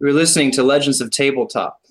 We're listening to Legends of Tabletop.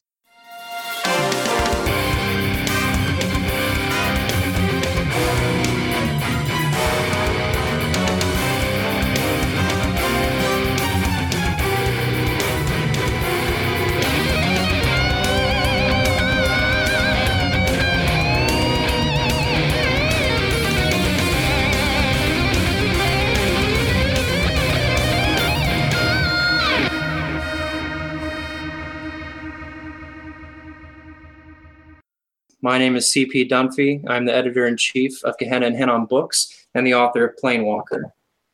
My name is C.P. Dunphy. I'm the editor in chief of Gehenna and Hinnom Books and the author of Planewalker.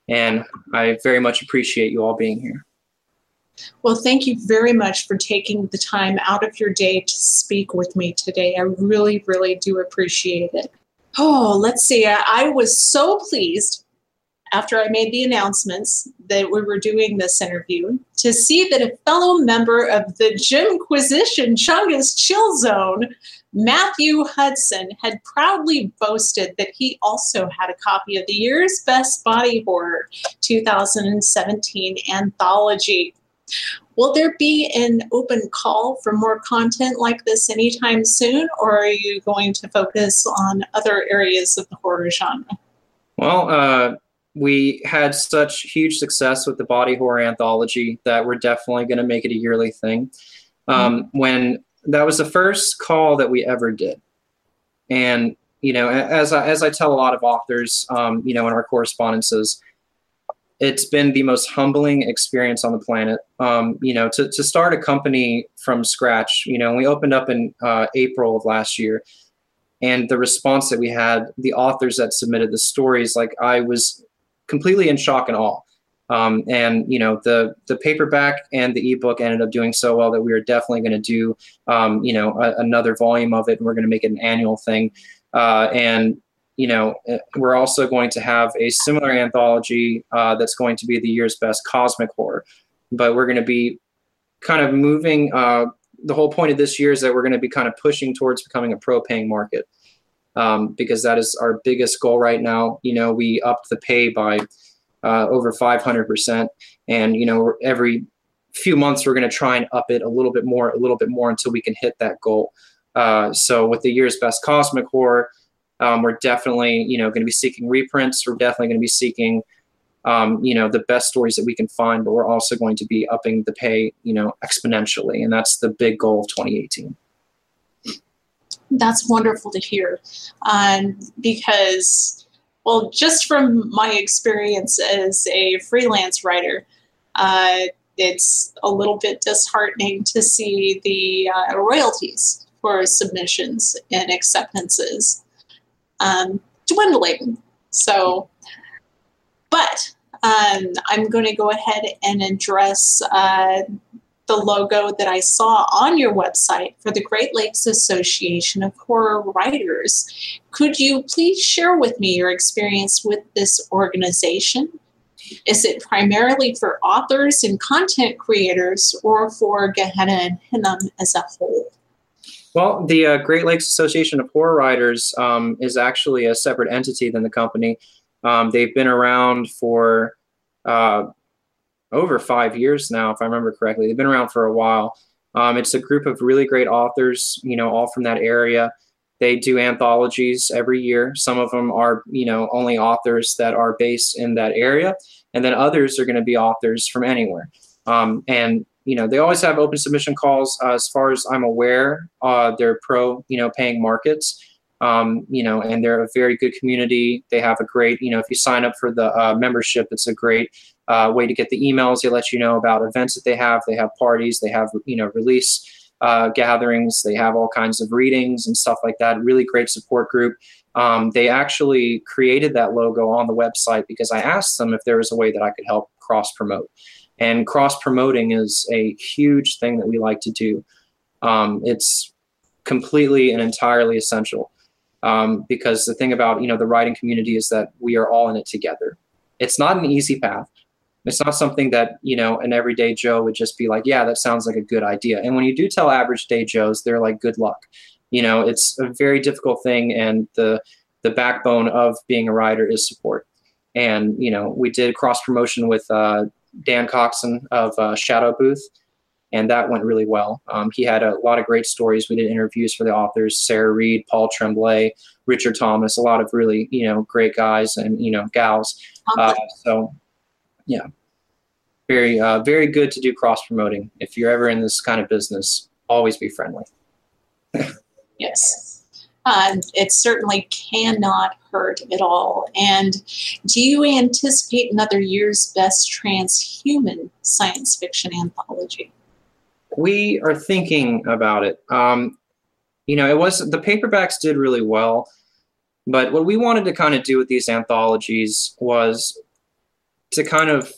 And I very much appreciate you all being here. Well, thank you very much for taking the time out of your day to speak with me today. I really, really do appreciate it. Oh, let's see. I was so pleased after I made the announcements that we were doing this interview to see that a fellow member of the Jimquisition Chungus Chill Zone Matthew Hudson had proudly boasted that he also had a copy of the year's Best Body Horror 2017 anthology. Will there be an open call for more content like this anytime soon, or are you going to focus on other areas of the horror genre? Well, uh, we had such huge success with the body horror anthology that we're definitely going to make it a yearly thing. Um, mm-hmm. When that was the first call that we ever did. And, you know, as I, as I tell a lot of authors, um, you know, in our correspondences, it's been the most humbling experience on the planet. Um, you know, to, to start a company from scratch, you know, we opened up in uh, April of last year and the response that we had, the authors that submitted the stories, like I was completely in shock and awe. Um, and you know the the paperback and the ebook ended up doing so well that we are definitely going to do um, you know a, another volume of it and we're going to make it an annual thing. Uh, and you know eh, we're also going to have a similar anthology uh, that's going to be the year's best cosmic horror. But we're going to be kind of moving uh, the whole point of this year is that we're going to be kind of pushing towards becoming a pro paying market. Um, because that is our biggest goal right now. You know we upped the pay by uh, over 500%. And, you know, every few months, we're going to try and up it a little bit more, a little bit more until we can hit that goal. Uh, so with the year's best cosmic horror, um, we're definitely, you know, going to be seeking reprints. We're definitely going to be seeking, um, you know, the best stories that we can find, but we're also going to be upping the pay, you know, exponentially. And that's the big goal of 2018 that's wonderful to hear um, because well, just from my experience as a freelance writer, uh, it's a little bit disheartening to see the uh, royalties for submissions and acceptances um, dwindling. So, but um, I'm going to go ahead and address uh, the logo that I saw on your website for the Great Lakes Association of Horror Writers. Could you please share with me your experience with this organization? Is it primarily for authors and content creators or for Gehenna and Hinnom as a whole? Well, the uh, Great Lakes Association of Horror Writers um, is actually a separate entity than the company. Um, they've been around for uh, over five years now, if I remember correctly. They've been around for a while. Um, it's a group of really great authors, you know, all from that area. They do anthologies every year. Some of them are, you know, only authors that are based in that area, and then others are going to be authors from anywhere. Um, and you know, they always have open submission calls. Uh, as far as I'm aware, uh, they're pro, you know, paying markets. Um, you know, and they're a very good community. They have a great, you know, if you sign up for the uh, membership, it's a great uh, way to get the emails. They let you know about events that they have. They have parties. They have you know release uh, gatherings. They have all kinds of readings and stuff like that. Really great support group. Um, they actually created that logo on the website because I asked them if there was a way that I could help cross promote. And cross promoting is a huge thing that we like to do. Um, it's completely and entirely essential um, because the thing about you know the writing community is that we are all in it together. It's not an easy path. It's not something that, you know, an everyday Joe would just be like, yeah, that sounds like a good idea. And when you do tell average day Joes, they're like, good luck. You know, it's a very difficult thing. And the, the backbone of being a writer is support. And, you know, we did cross promotion with uh, Dan Coxon of uh, Shadow Booth. And that went really well. Um, he had a lot of great stories. We did interviews for the authors: Sarah Reed, Paul Tremblay, Richard Thomas, a lot of really you know great guys and you know gals. Uh, so, yeah, very uh, very good to do cross promoting. If you're ever in this kind of business, always be friendly. yes. Uh, it certainly cannot hurt at all. And do you anticipate another year's best transhuman science fiction anthology? We are thinking about it. Um, you know, it was the paperbacks did really well, but what we wanted to kind of do with these anthologies was to kind of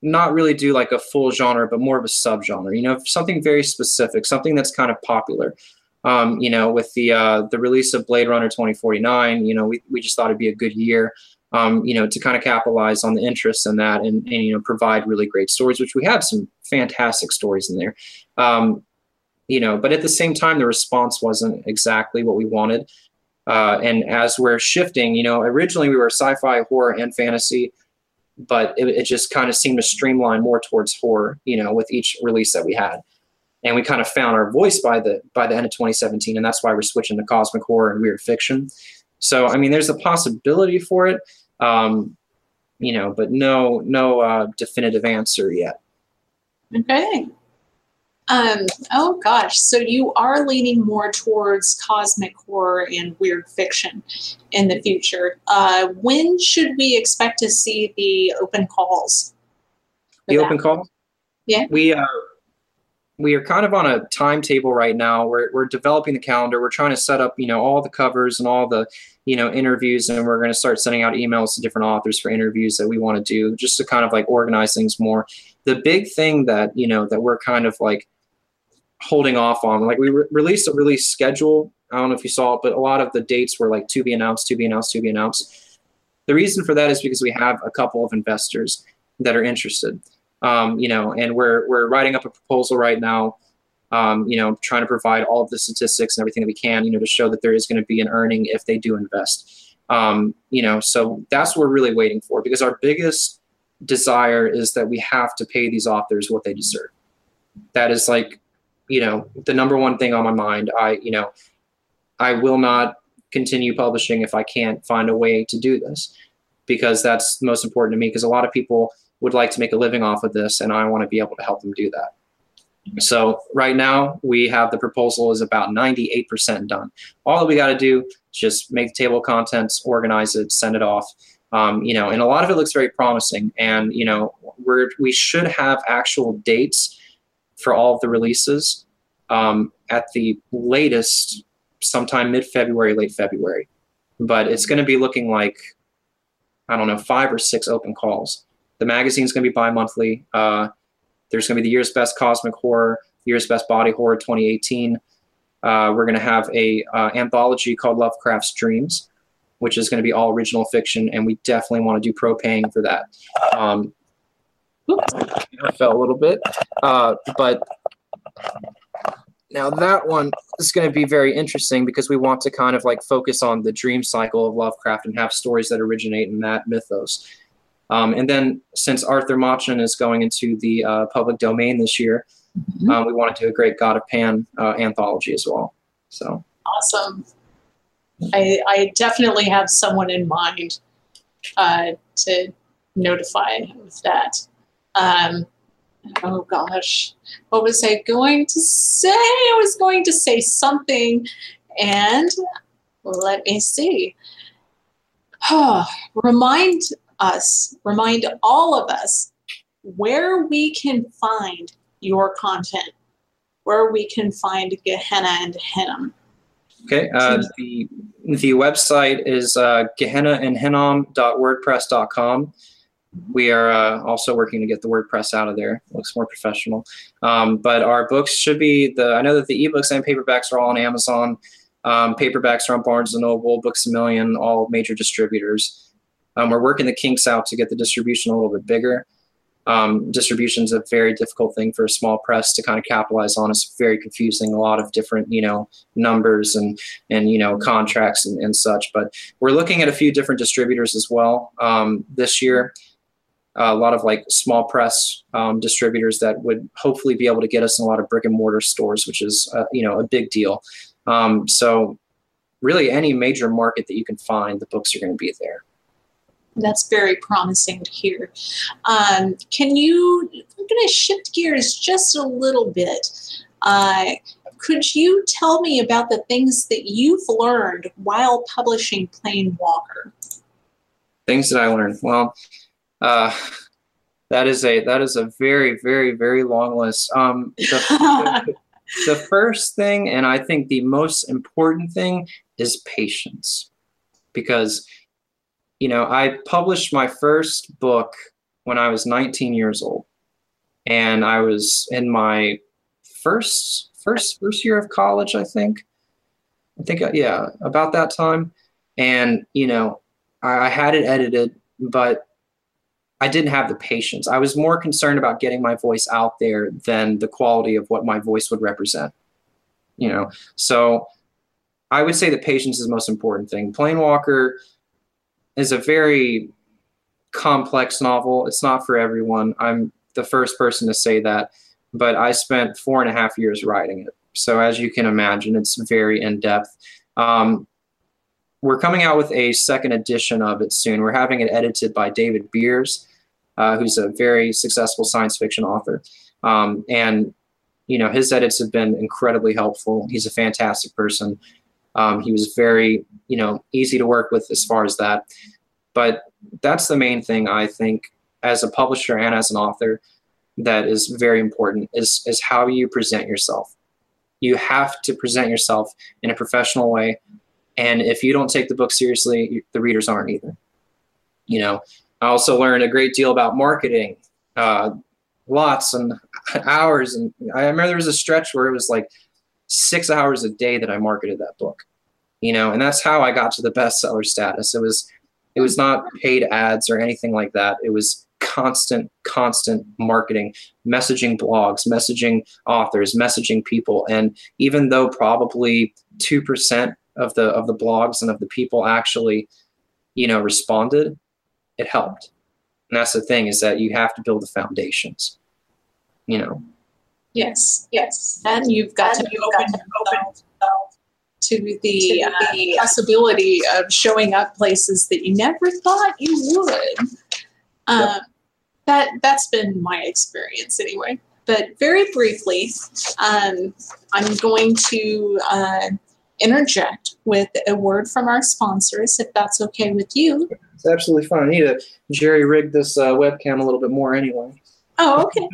not really do like a full genre, but more of a subgenre. You know, something very specific, something that's kind of popular. Um, you know, with the uh, the release of Blade Runner 2049, you know, we, we just thought it'd be a good year, um, you know, to kind of capitalize on the interest in that and, and, you know, provide really great stories, which we have some fantastic stories in there. Um, you know, but at the same time, the response wasn't exactly what we wanted. Uh, and as we're shifting, you know, originally we were sci-fi, horror, and fantasy, but it, it just kind of seemed to streamline more towards horror, you know, with each release that we had and we kind of found our voice by the by the end of 2017 and that's why we're switching to cosmic horror and weird fiction so i mean there's a possibility for it um, you know but no no uh, definitive answer yet. Okay. Um, oh gosh so you are leaning more towards cosmic horror and weird fiction in the future. Uh, when should we expect to see the open calls? The that? open call? Yeah. We uh we are kind of on a timetable right now. We're, we're developing the calendar. We're trying to set up, you know, all the covers and all the, you know, interviews, and we're going to start sending out emails to different authors for interviews that we want to do, just to kind of like organize things more. The big thing that you know that we're kind of like holding off on, like we re- released a release schedule. I don't know if you saw it, but a lot of the dates were like to be announced, to be announced, to be announced. The reason for that is because we have a couple of investors that are interested um, you know, and we're we're writing up a proposal right now, um, you know, trying to provide all of the statistics and everything that we can, you know, to show that there is going to be an earning if they do invest. Um, you know, so that's what we're really waiting for because our biggest desire is that we have to pay these authors what they deserve. That is like, you know, the number one thing on my mind. I, you know, I will not continue publishing if I can't find a way to do this because that's most important to me because a lot of people would like to make a living off of this, and I want to be able to help them do that. So right now we have the proposal is about 98% done. All that we got to do is just make the table of contents, organize it, send it off. Um, you know, and a lot of it looks very promising. And you know, we're we should have actual dates for all of the releases um, at the latest, sometime mid-February, late February. But it's going to be looking like I don't know five or six open calls. The magazine is going to be bi-monthly. Uh, there's going to be the year's best cosmic horror, year's best body horror 2018. Uh, we're going to have a uh, anthology called Lovecraft's Dreams, which is going to be all original fiction, and we definitely want to do pro-paying for that. Um, I fell a little bit, uh, but now that one is going to be very interesting because we want to kind of like focus on the dream cycle of Lovecraft and have stories that originate in that mythos. Um, and then since Arthur Machen is going into the uh, public domain this year, mm-hmm. um, we want to do a great God of Pan uh, anthology as well. So awesome! I, I definitely have someone in mind uh, to notify of that. Um, oh gosh, what was I going to say? I was going to say something, and let me see. Oh, remind us, remind all of us where we can find your content, where we can find Gehenna and Hinnom. Okay, uh, the, the website is uh, gehennaandhinnom.wordpress.com. We are uh, also working to get the WordPress out of there. It looks more professional. Um, but our books should be the. I know that the ebooks and paperbacks are all on Amazon. Um, paperbacks are on Barnes and Noble, Books a Million, all major distributors. Um, we're working the kinks out to get the distribution a little bit bigger. Um, distribution is a very difficult thing for a small press to kind of capitalize on. It's very confusing, a lot of different, you know, numbers and and you know contracts and, and such. But we're looking at a few different distributors as well um, this year. a lot of like small press um, distributors that would hopefully be able to get us in a lot of brick and mortar stores, which is uh, you know a big deal. Um, so really, any major market that you can find, the books are going to be there. That's very promising to hear. Um, can you? I'm going to shift gears just a little bit. Uh, could you tell me about the things that you've learned while publishing Planewalker? Things that I learned. Well, uh, that is a that is a very very very long list. Um, the, the first thing, and I think the most important thing, is patience, because you know I published my first book when I was 19 years old, and I was in my first first first year of college, I think. I think uh, yeah, about that time, and you know I, I had it edited, but I didn't have the patience. I was more concerned about getting my voice out there than the quality of what my voice would represent. You know, so I would say the patience is the most important thing. Planewalker is a very complex novel. It's not for everyone. I'm the first person to say that, but I spent four and a half years writing it. So as you can imagine, it's very in depth. Um, we're coming out with a second edition of it soon. We're having it edited by David Beers, uh, who's a very successful science fiction author. Um, and, you know, his edits have been incredibly helpful. He's a fantastic person. Um, he was very, you know, easy to work with as far as that. But that's the main thing I think as a publisher and as an author that is very important is, is how you present yourself. You have to present yourself in a professional way and if you don't take the book seriously, the readers aren't either. You know, I also learned a great deal about marketing, uh, lots and hours. And I remember there was a stretch where it was like six hours a day that I marketed that book. You know, and that's how I got to the bestseller status. It was, it was not paid ads or anything like that. It was constant, constant marketing, messaging blogs, messaging authors, messaging people. And even though probably 2% of the of the blogs and of the people actually you know responded it helped and that's the thing is that you have to build the foundations you know yes yes and you've got and to be open, to, open to the, uh, the possibility of showing up places that you never thought you would um, that that's been my experience anyway but very briefly um, i'm going to uh, interject with a word from our sponsors, if that's okay with you. It's absolutely fine. I need to jerry rig this uh, webcam a little bit more anyway. Oh, okay.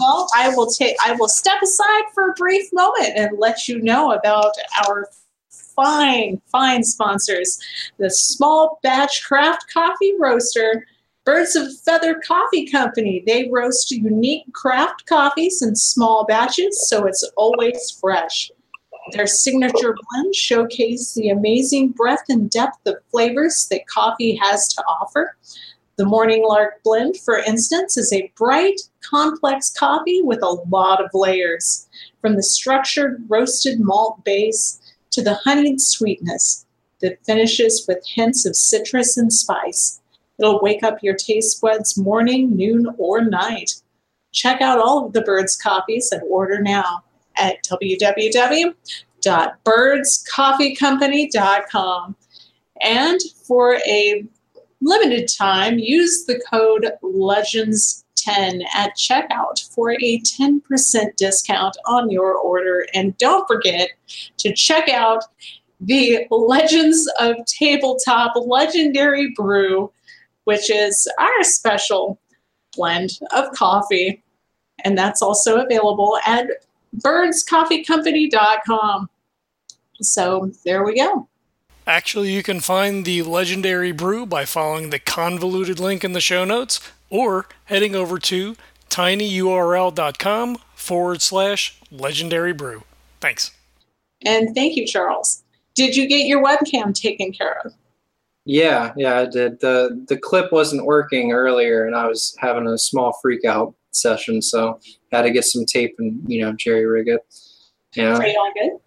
well, I will take. I will step aside for a brief moment and let you know about our fine, fine sponsors: the Small Batch Craft Coffee Roaster. Birds of Feather Coffee Company. They roast unique craft coffees in small batches, so it's always fresh. Their signature blends showcase the amazing breadth and depth of flavors that coffee has to offer. The Morning Lark blend, for instance, is a bright, complex coffee with a lot of layers, from the structured roasted malt base to the honeyed sweetness that finishes with hints of citrus and spice. It'll wake up your taste buds morning, noon, or night. Check out all of the Birds coffees and order now at www.birdscoffeecompany.com. And for a limited time, use the code LEGENDS10 at checkout for a 10% discount on your order. And don't forget to check out the Legends of Tabletop Legendary Brew, which is our special blend of coffee. And that's also available at birdscoffeecompany.com. So there we go. Actually, you can find the legendary brew by following the convoluted link in the show notes or heading over to tinyurl.com forward slash legendary brew. Thanks. And thank you, Charles. Did you get your webcam taken care of? Yeah, yeah, I did. The the clip wasn't working earlier and I was having a small freak out session, so I had to get some tape and you know jerry rig it. Yeah. Are you all good?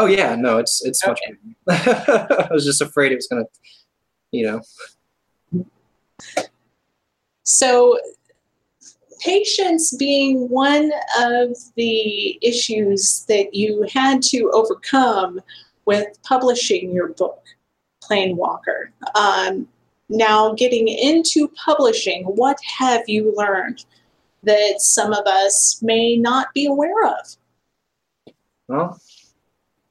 Oh yeah, no, it's it's okay. much. I was just afraid it was gonna, you know. So, patience being one of the issues that you had to overcome with publishing your book, Planewalker. Um, now, getting into publishing, what have you learned that some of us may not be aware of? Well,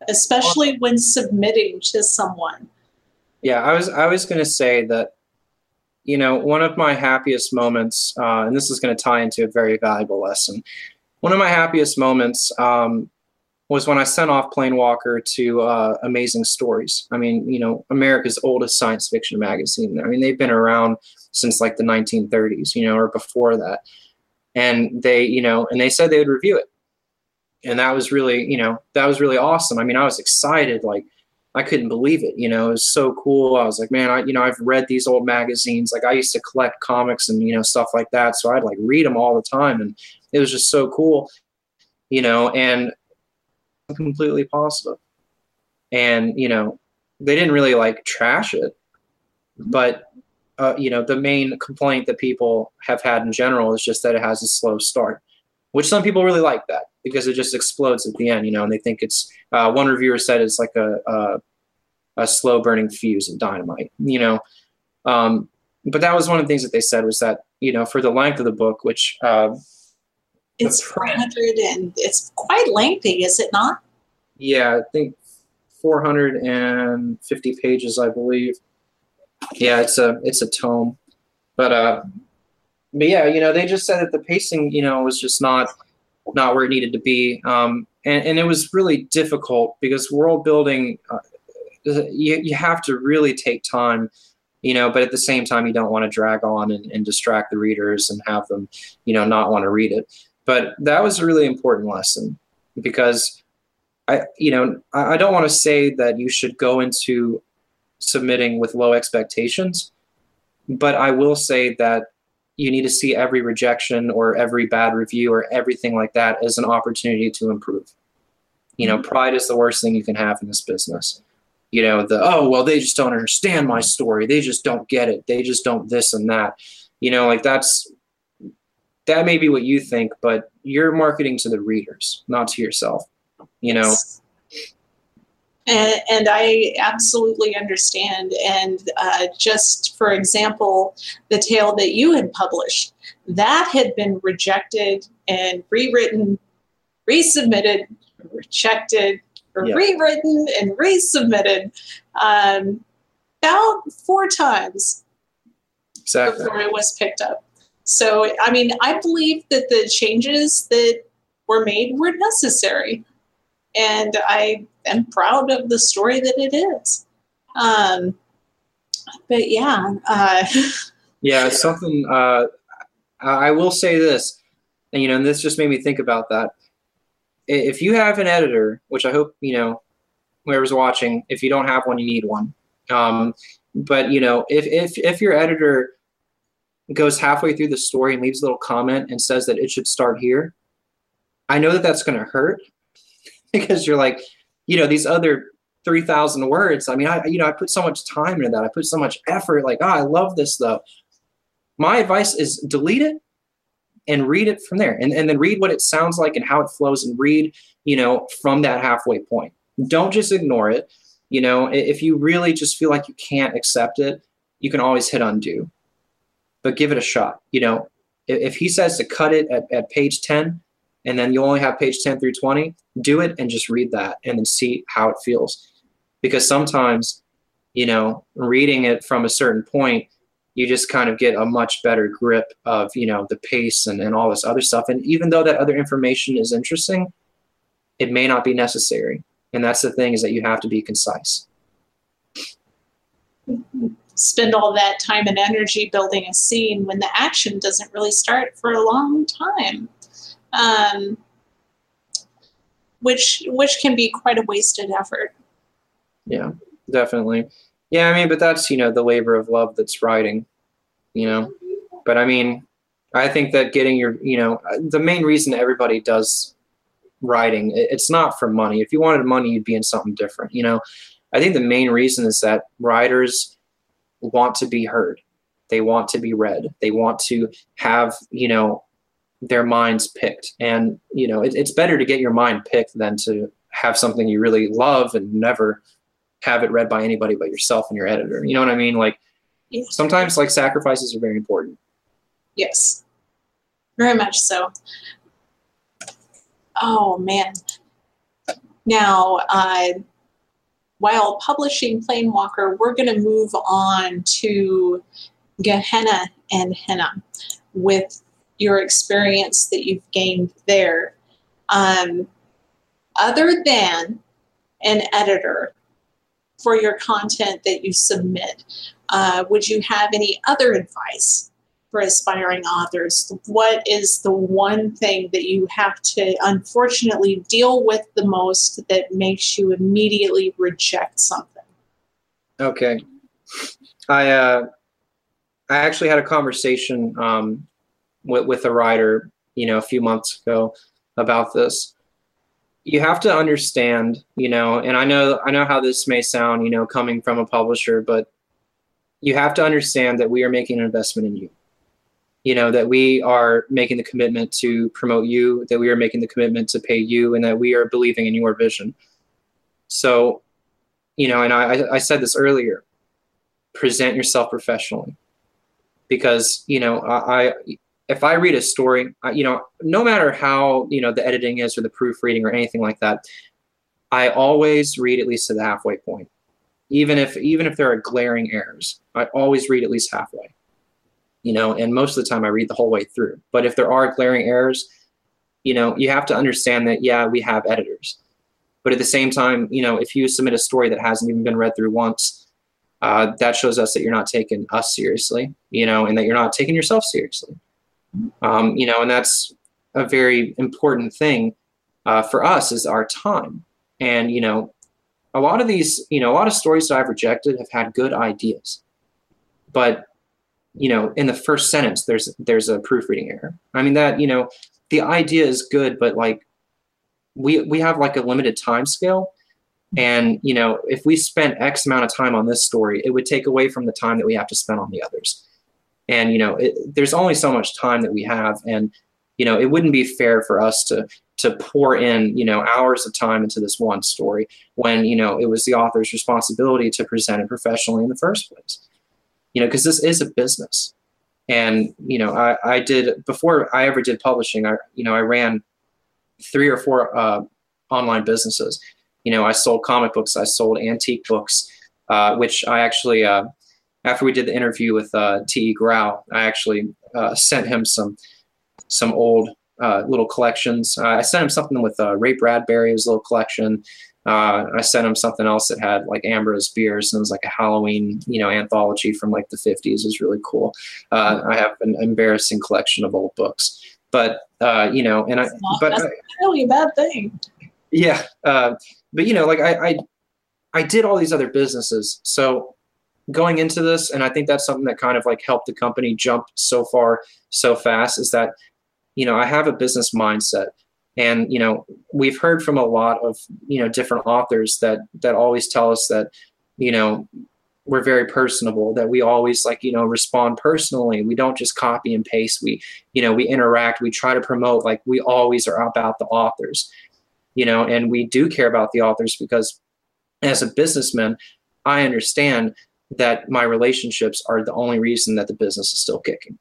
especially when submitting to someone. Yeah, I was I was going to say that, you know, one of my happiest moments, uh, and this is going to tie into a very valuable lesson. One of my happiest moments um, was when I sent off Planewalker to uh, Amazing Stories. I mean, you know, America's oldest science fiction magazine. I mean, they've been around since like the 1930s, you know, or before that. And they, you know, and they said they would review it. And that was really, you know, that was really awesome. I mean, I was excited, like I couldn't believe it. You know, it was so cool. I was like, man, I, you know, I've read these old magazines. Like I used to collect comics and you know stuff like that, so I'd like read them all the time, and it was just so cool. You know, and completely positive. And, you know, they didn't really like trash it, but, uh, you know, the main complaint that people have had in general is just that it has a slow start, which some people really like that because it just explodes at the end, you know, and they think it's, uh, one reviewer said it's like a, a, a slow burning fuse of dynamite, you know. Um, but that was one of the things that they said was that, you know, for the length of the book, which, uh, it's 400 and it's quite lengthy, is it not? Yeah, I think 450 pages, I believe. Yeah, it's a it's a tome, but uh, but yeah, you know, they just said that the pacing, you know, was just not not where it needed to be, um, and and it was really difficult because world building, uh, you you have to really take time you know but at the same time you don't want to drag on and, and distract the readers and have them you know not want to read it. But that was a really important lesson because I, you know, I, I don't want to say that you should go into submitting with low expectations, but I will say that you need to see every rejection or every bad review or everything like that as an opportunity to improve. You know, mm-hmm. pride is the worst thing you can have in this business. You know, the, oh, well, they just don't understand my story. They just don't get it. They just don't this and that. You know, like that's that may be what you think, but you're marketing to the readers, not to yourself. You know. And, and I absolutely understand. And uh, just for example, the tale that you had published, that had been rejected and rewritten, resubmitted, rejected, yeah. rewritten, and resubmitted um, about four times exactly. before it was picked up. So, I mean, I believe that the changes that were made were necessary. And I am proud of the story that it is. Um, but yeah. Uh, yeah, something. Uh, I will say this, and you know, and this just made me think about that. If you have an editor, which I hope you know, whoever's watching, if you don't have one, you need one. Um, but you know, if if if your editor goes halfway through the story and leaves a little comment and says that it should start here, I know that that's going to hurt because you're like, you know, these other 3,000 words. I mean, I, you know, I put so much time into that. I put so much effort. Like, oh, I love this though. My advice is delete it and read it from there and, and then read what it sounds like and how it flows and read, you know, from that halfway point. Don't just ignore it. You know, if you really just feel like you can't accept it, you can always hit undo but give it a shot. You know, if, he says to cut it at, at page 10 and then you only have page 10 through 20, do it and just read that and then see how it feels. Because sometimes, you know, reading it from a certain point, you just kind of get a much better grip of, you know, the pace and, and all this other stuff. And even though that other information is interesting, it may not be necessary. And that's the thing is that you have to be concise. Spend all that time and energy building a scene when the action doesn't really start for a long time. Um, which which can be quite a wasted effort. Yeah, definitely. Yeah, I mean, but that's you know the labor of love that's writing, you know. But I mean, I think that getting your you know the main reason everybody does writing it's not for money. If you wanted money, you'd be in something different, you know. I think the main reason is that writers want to be heard. they want to be read they want to have you know their minds picked. And you know it, it's better to get your mind picked than to have something you really love and never have it read by anybody but yourself and your editor. You know what i mean? Like sometimes like sacrifices are very important. Yes, very much so. Oh man. Now, uh, while publishing Planewalker, we're going to move on to Gehenna and Hinnom with your experience that you've gained there. Um, other than an editor for your content that you submit, uh, would you have any other advice for aspiring authors? What is the one thing that you have to unfortunately deal with the most that makes you immediately reject something? Okay. I uh, I actually had a conversation um, with with a writer, you know, a few months ago about this. You have to understand, you know, and I know I know how this may sound, you know, coming from a publisher, but you have to understand that we are making an investment in you. You know, that we are making the commitment to promote you, that we are making the commitment to pay you, and that we are believing in your vision. So, you know, and I, I said this earlier present yourself professionally because you know I, I if I read a story, you know, no matter how you know the editing is or the proofreading or anything like that, I always read at least to the halfway point, even if even if there are glaring errors. I always read at least halfway, you know, and most of the time I read the whole way through. But if there are glaring errors, you know, you have to understand that yeah, we have editors, but at the same time, you know, if you submit a story that hasn't even been read through once, uh, that shows us that you're not taking us seriously, you know, and that you're not taking yourself seriously. Um, you know, and that's a very important thing uh, for us is our time. And, you know, a lot of these, you know, a lot of stories that I've rejected have had good ideas, but, you know, in the first sentence, there's, there's a proofreading error. I mean that, you know, the idea is good, but like we, we have like a limited time scale and you know, if we spent X amount of time on this story, it would take away from the time that we have to spend on the others. And you know, it, there's only so much time that we have, and you know, it wouldn't be fair for us to to pour in you know hours of time into this one story when you know it was the author's responsibility to present it professionally in the first place. You know, because this is a business, and you know, I, I did before I ever did publishing. I you know I ran three or four uh, online businesses you know, I sold comic books, I sold antique books, uh, which I actually, uh, after we did the interview with uh, T. Grau, I actually uh, sent him some some old uh, little collections. Uh, I sent him something with Ray Bradbury's little collection. I sent him something else that had like Ambrose Bierce and it was like a Halloween, you know, anthology from like the 50s. It was really cool. I have an embarrassing collection of old books, but you know, and That's I, not but I, necessarily a bad thing. yeah uh, but you know like I, I i did all these other businesses so going into this and i think that's something that kind of like helped the company jump so far so fast is that you know i have a business mindset. And you know we've heard from a lot of you know different authors that that always tell us that you know we're very personable that we always like you know respond personally. We don't just copy and paste. We you know we interact. We try to promote like we always are about the authors you know, and we do care about the authors because as a businessman, I understand that my relationships are the only reason that the business is still kicking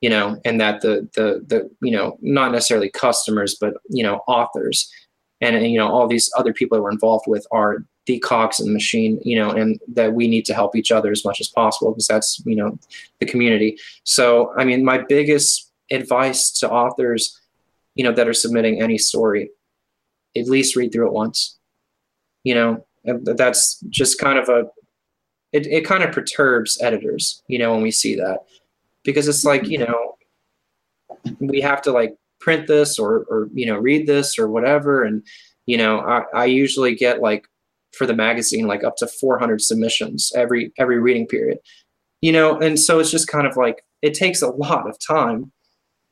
you know and that the the the you know not necessarily customers but you know authors and, and you know all these other people that we're involved with are the cogs in the machine you know and that we need to help each other as much as possible because that's you know the community so i mean my biggest advice to authors you know that are submitting any story at least read through it once. You know, that's just kind of a, it, it kind of perturbs editors, you know, when we see that because it's like, you know, we have to like print this or, or, you know, read this or whatever. And, you know, I, I usually get like for the magazine, like up to 400 submissions every, every reading period, you know? And so it's just kind of like, it takes a lot of time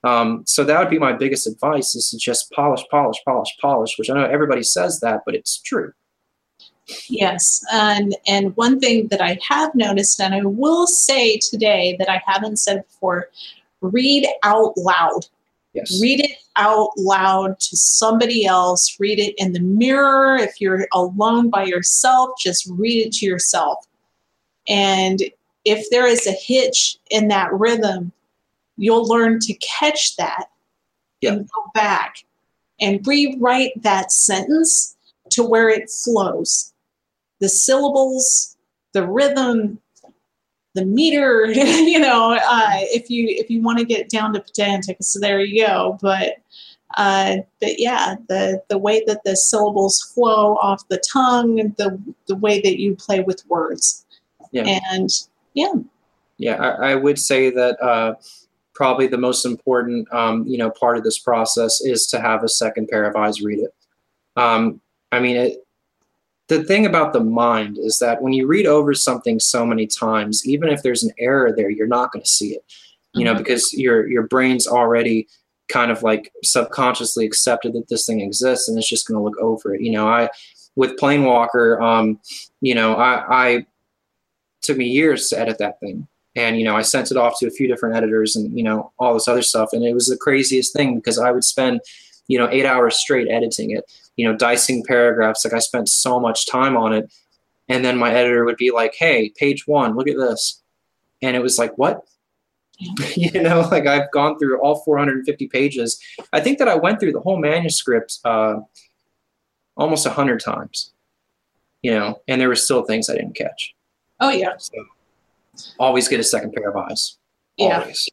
um, so that would be my biggest advice is to just polish, polish, polish, polish, which I know everybody says that, but it's true. Yes, and and one thing that I have noticed, and I will say today that I haven't said before, read out loud. Yes. Read it out loud to somebody else. Read it in the mirror. If you're alone by yourself, just read it to yourself. And if there is a hitch in that rhythm, you'll learn to catch that Yep. and go back and rewrite that sentence to where it flows. The syllables, the rhythm, the meter, you know, uh, if you if you want to get down to pedantic, so there you go. But uh, but yeah, the the way that the syllables flow off the tongue, the the way that you play with words, Yeah. and yeah, Yeah, I, I would say that uh, probably the most important, um, you know, part of this process is to have a second pair of eyes read it. Um, I mean, it, the thing about the mind is that when you read over something so many times, even if there's an error there, you're not going to see it, you know, Mhm. because your your brain's already kind of like subconsciously accepted that this thing exists, and it's just going to look over it. You know, I with Planewalker, um, you know, I, I took me years to edit that thing and you know i sent it off to a few different editors and you know all this other stuff and it was the craziest thing because i would spend you know eight hours straight editing it you know dicing paragraphs like i spent so much time on it and then my editor would be like hey page one look at this and it was like what you know like i've gone through all 450 pages i think that i went through the whole manuscript uh, almost 100 times you know and there were still things i didn't catch oh yeah, so always get a second pair of eyes. Yeah. Always.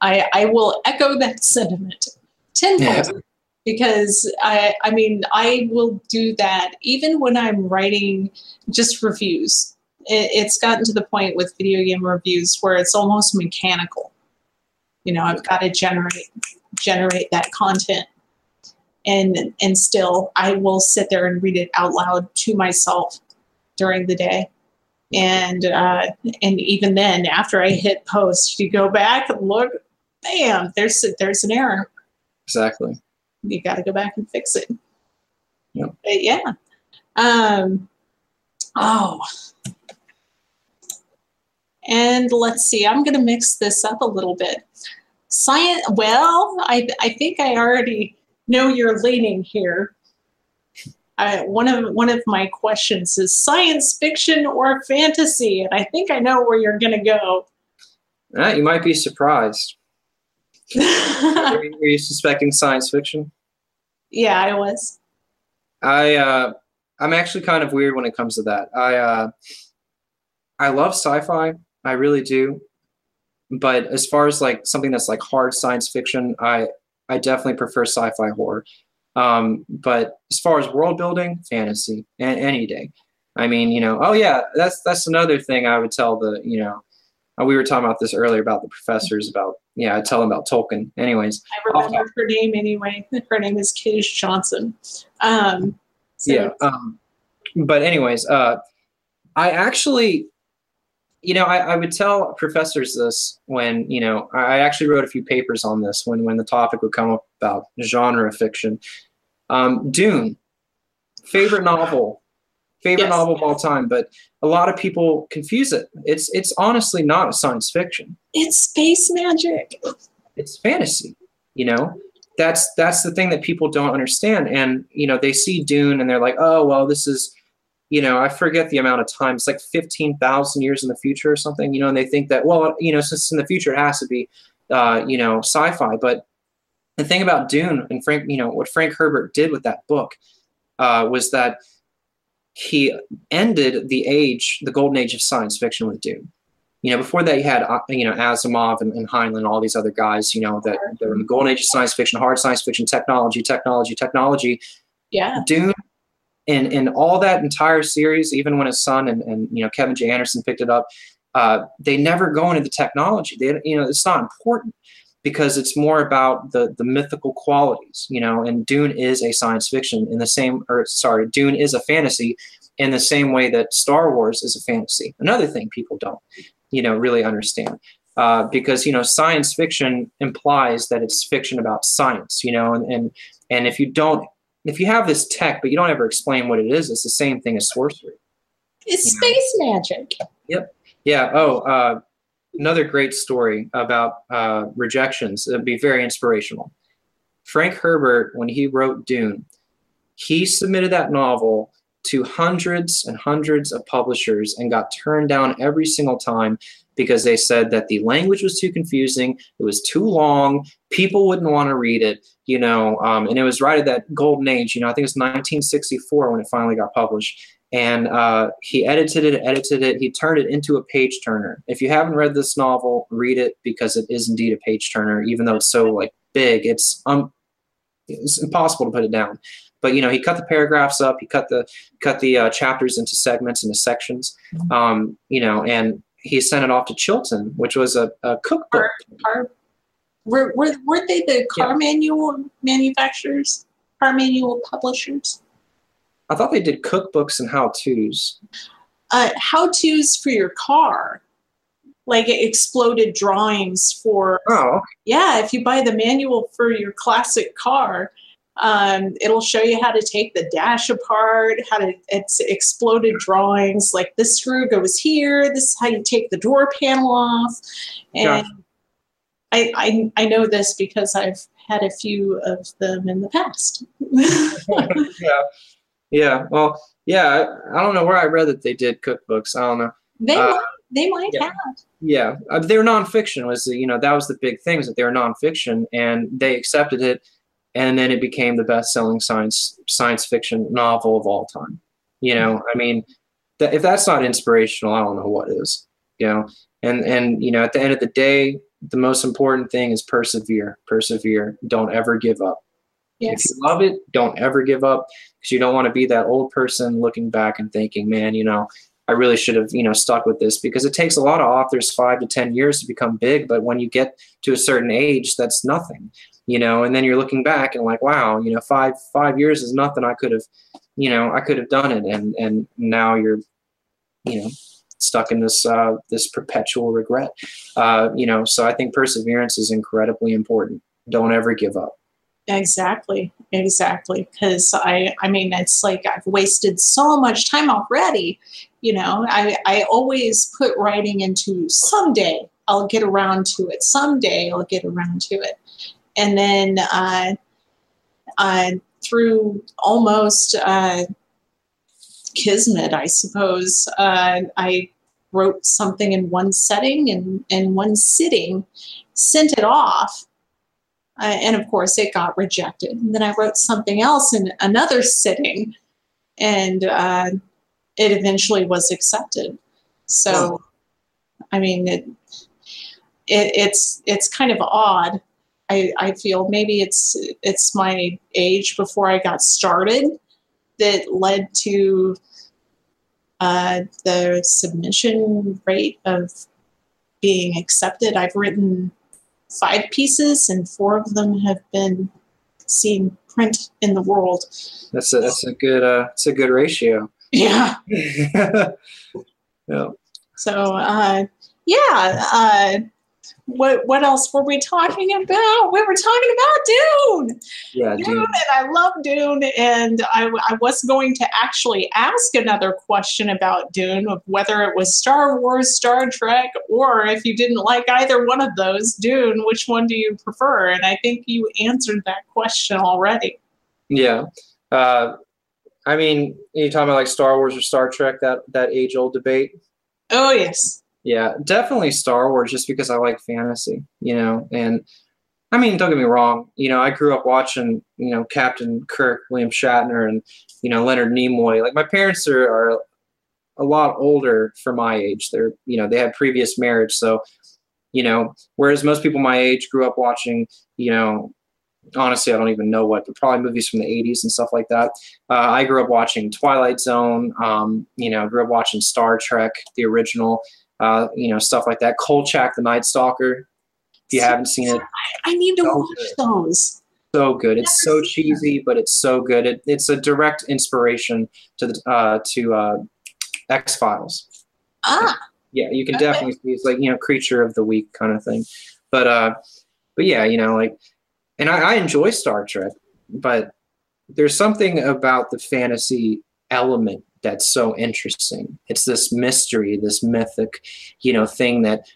I I will echo that sentiment tenfold. Because I I mean I will do that even when I'm writing just reviews. It, it's gotten to the point with video game reviews where it's almost mechanical. You know, I've got to generate generate that content, and and still I will sit there and read it out loud to myself during the day. And uh, and even then, after I hit post, you go back and look, bam, there's there's an error Exactly. You got to go back and fix it. Yep. But yeah. Um, oh. And let's see, I'm going to mix this up a little bit. Science, well, I, I think I already know you're leaning here. I, one of one of my questions is science fiction or fantasy, and I think I know where you're going to go. Ah, you might be surprised. Were you, were you suspecting science fiction? yeah, I was. I uh, I'm actually kind of weird when it comes to that. I uh, I love sci-fi. I really do. But as far as like something that's like hard science fiction, I I definitely prefer sci-fi horror. Um, but as far as world building, fantasy, a- any day. I mean, you know, oh yeah, that's that's another thing I would tell the, you know, uh, we were talking about this earlier about the professors about yeah, I tell them about Tolkien. Anyways, I remember her name anyway. Her name is Kish Johnson. Um, so yeah um, but anyways uh, i actually you know I, I would tell professors this when you know i I actually wrote a few papers on this when when the topic would come up about genre fiction um, dune favorite novel favorite Yes. novel of all time but a lot of people confuse it. It's it's honestly not a science fiction. It's space magic. it's fantasy you know? That's that's the thing that people don't understand. And you know they see dune and they're like oh well this is you know i forget the amount of time. It's like 15000 years in the future or something you know and they think that well you know since in the future it has to be uh, you know sci-fi. But the thing about dune and frank you know what frank herbert did with that book uh, was that he ended the age the golden age of science fiction with dune you know, before that, you had uh, you know Asimov and, and Heinlein, all these other guys, you know, that they're in the golden age of science fiction, hard science fiction, technology, technology, technology. Yeah. Dune, and and all that entire series, even when his son and and you know Kevin J. Anderson picked it up, uh, they never go into the technology. They you know it's not important because it's more about the the mythical qualities, you know. And Dune is a science fiction in the same, or sorry, Dune is a fantasy in the same way that Star Wars is a fantasy. Another thing people don't you know really understand uh, because you know science fiction implies that it's fiction about science you know and and, and if you don't if you have this tech, but you don't ever explain what it is, it's the same thing as sorcery. It's You know. space magic. Yep. Yeah. Oh, uh, another great story about uh, rejections. that'd be very inspirational. Frank Herbert, when he wrote Dune, he submitted that novel to hundreds and hundreds of publishers and got turned down every single time because they said that the language was too confusing, it was too long, people wouldn't want to read it, you know, um, and it was right at that golden age. You know, I think it was 1964 when it finally got published and uh, he edited it, edited it. He turned it into a page turner. If you haven't read this novel, read it because it is indeed a page turner. Even though it's so like big, it's um, it's impossible to put it down. But you know, he cut the paragraphs up. He cut the cut the uh, chapters into segments, into sections. Um, you know, and he sent it off to Chilton, which was a, a cookbook. Car, were, were, weren't they the car manual manufacturers? Car manual publishers? I thought they did cookbooks and how tos. Uh, how to's for your car, like exploded drawings for Oh, yeah, if you buy the manual for your classic car, um, it'll show you how to take the dash apart, how to it's exploded drawings. Like this screw goes here. This is how you take the door panel off. And I, I I know this because I've had a few of them in the past. yeah, yeah. Well, yeah. I, don't know where I read that they did cookbooks. I don't know. they Uh, might, they might yeah. have. Yeah, uh, they were nonfiction. Was you know that was the big thing is that they were nonfiction, and they accepted it, and then it became the best-selling science science fiction novel of all time. You know, I mean, th- if that's not inspirational, I don't know what is. You know, and and you know, at the end of the day, the most important thing is persevere. Persevere. Don't ever give up. Yes. If you love it, don't ever give up because you don't want to be that old person looking back and thinking, man, you know, I really should have, you know, stuck with this because it takes a lot of authors five to 10 years to become big. But when you get to a certain age, that's nothing, you know, and then you're looking back and like, wow, you know, five, five years is nothing. I could have, you know, I could have done it. And, and now you're, you know, stuck in this, uh, this perpetual regret, uh, you know, so I think perseverance is incredibly important. Don't ever give up. Exactly, exactly. Because I, I mean, it's like I've wasted so much time already. You know, I, I always put writing into someday I'll get around to it. Someday I'll get around to it, and then uh, uh, through almost uh, kismet, I suppose, uh, I wrote something in one setting and in one sitting, sent it off uh, and of course it got rejected. And then I wrote something else in another sitting, and uh, it eventually was accepted. So, I mean, it, it it's it's kind of odd. I, I feel maybe it's it's my age before I got started that led to uh, the submission rate of being accepted. I've written five pieces, and four of them have been seen print in the world. That's a that's a good uh it's a good ratio. Yeah. yeah. So, uh, yeah. Uh, what what else were we talking about? We were talking about Dune. Yeah, Dune, dude. and I love Dune, and I, I was going to actually ask another question about Dune of whether it was Star Wars, Star Trek, or if you didn't like either one of those, Dune, which one do you prefer? And I think you answered that question already. Yeah. Uh I mean, you talking about like Star Wars or Star Trek, that that age old debate. Oh yes, Yeah, definitely Star Wars just because I like fantasy, you know, and I mean, don't get me wrong, you know, I grew up watching, you know, Captain Kirk, William Shatner, and you know Leonard Nimoy. Like my parents are, are a lot older for my age. They're, you know, they had previous marriage, so you know, whereas most people my age grew up watching, you know, honestly, I don't even know what, but probably movies from the 80s and stuff like that. Uh, I grew up watching Twilight Zone, um, you know, grew up watching Star Trek, the original, uh, you know, stuff like that. Kolchak, the Night Stalker. If you haven't seen it, I need to So watch good. those. so good. It's so cheesy, but it's so good. It, it's a direct inspiration to the uh, to uh, X Files. Ah, Yeah, you can Okay. definitely see it's like you know creature of the week kind of thing. But uh, but yeah, you know, like, and I, I enjoy Star Trek, but there's something about the fantasy element that's so interesting. It's this mystery, this mythic, you know, thing that,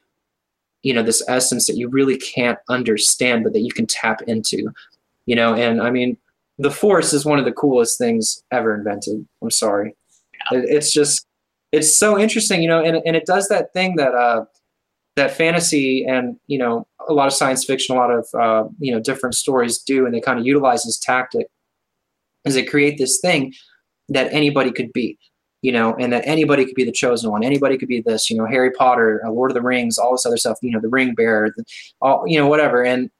you know, this essence that you really can't understand, but that you can tap into, you know. And I mean, the Force is one of the coolest things ever invented. I'm sorry, it's just, it's so interesting, you know, and and it does that thing that uh that fantasy and you know a lot of science fiction, a lot of uh, you know different stories do, and they kind of utilize this tactic, is they create this thing that anybody could be, you know, and that anybody could be the chosen one. Anybody could be this, you know, Harry Potter, uh, Lord of the Rings, all this other stuff, you know, the Ring Bearer, the, all you know, whatever, and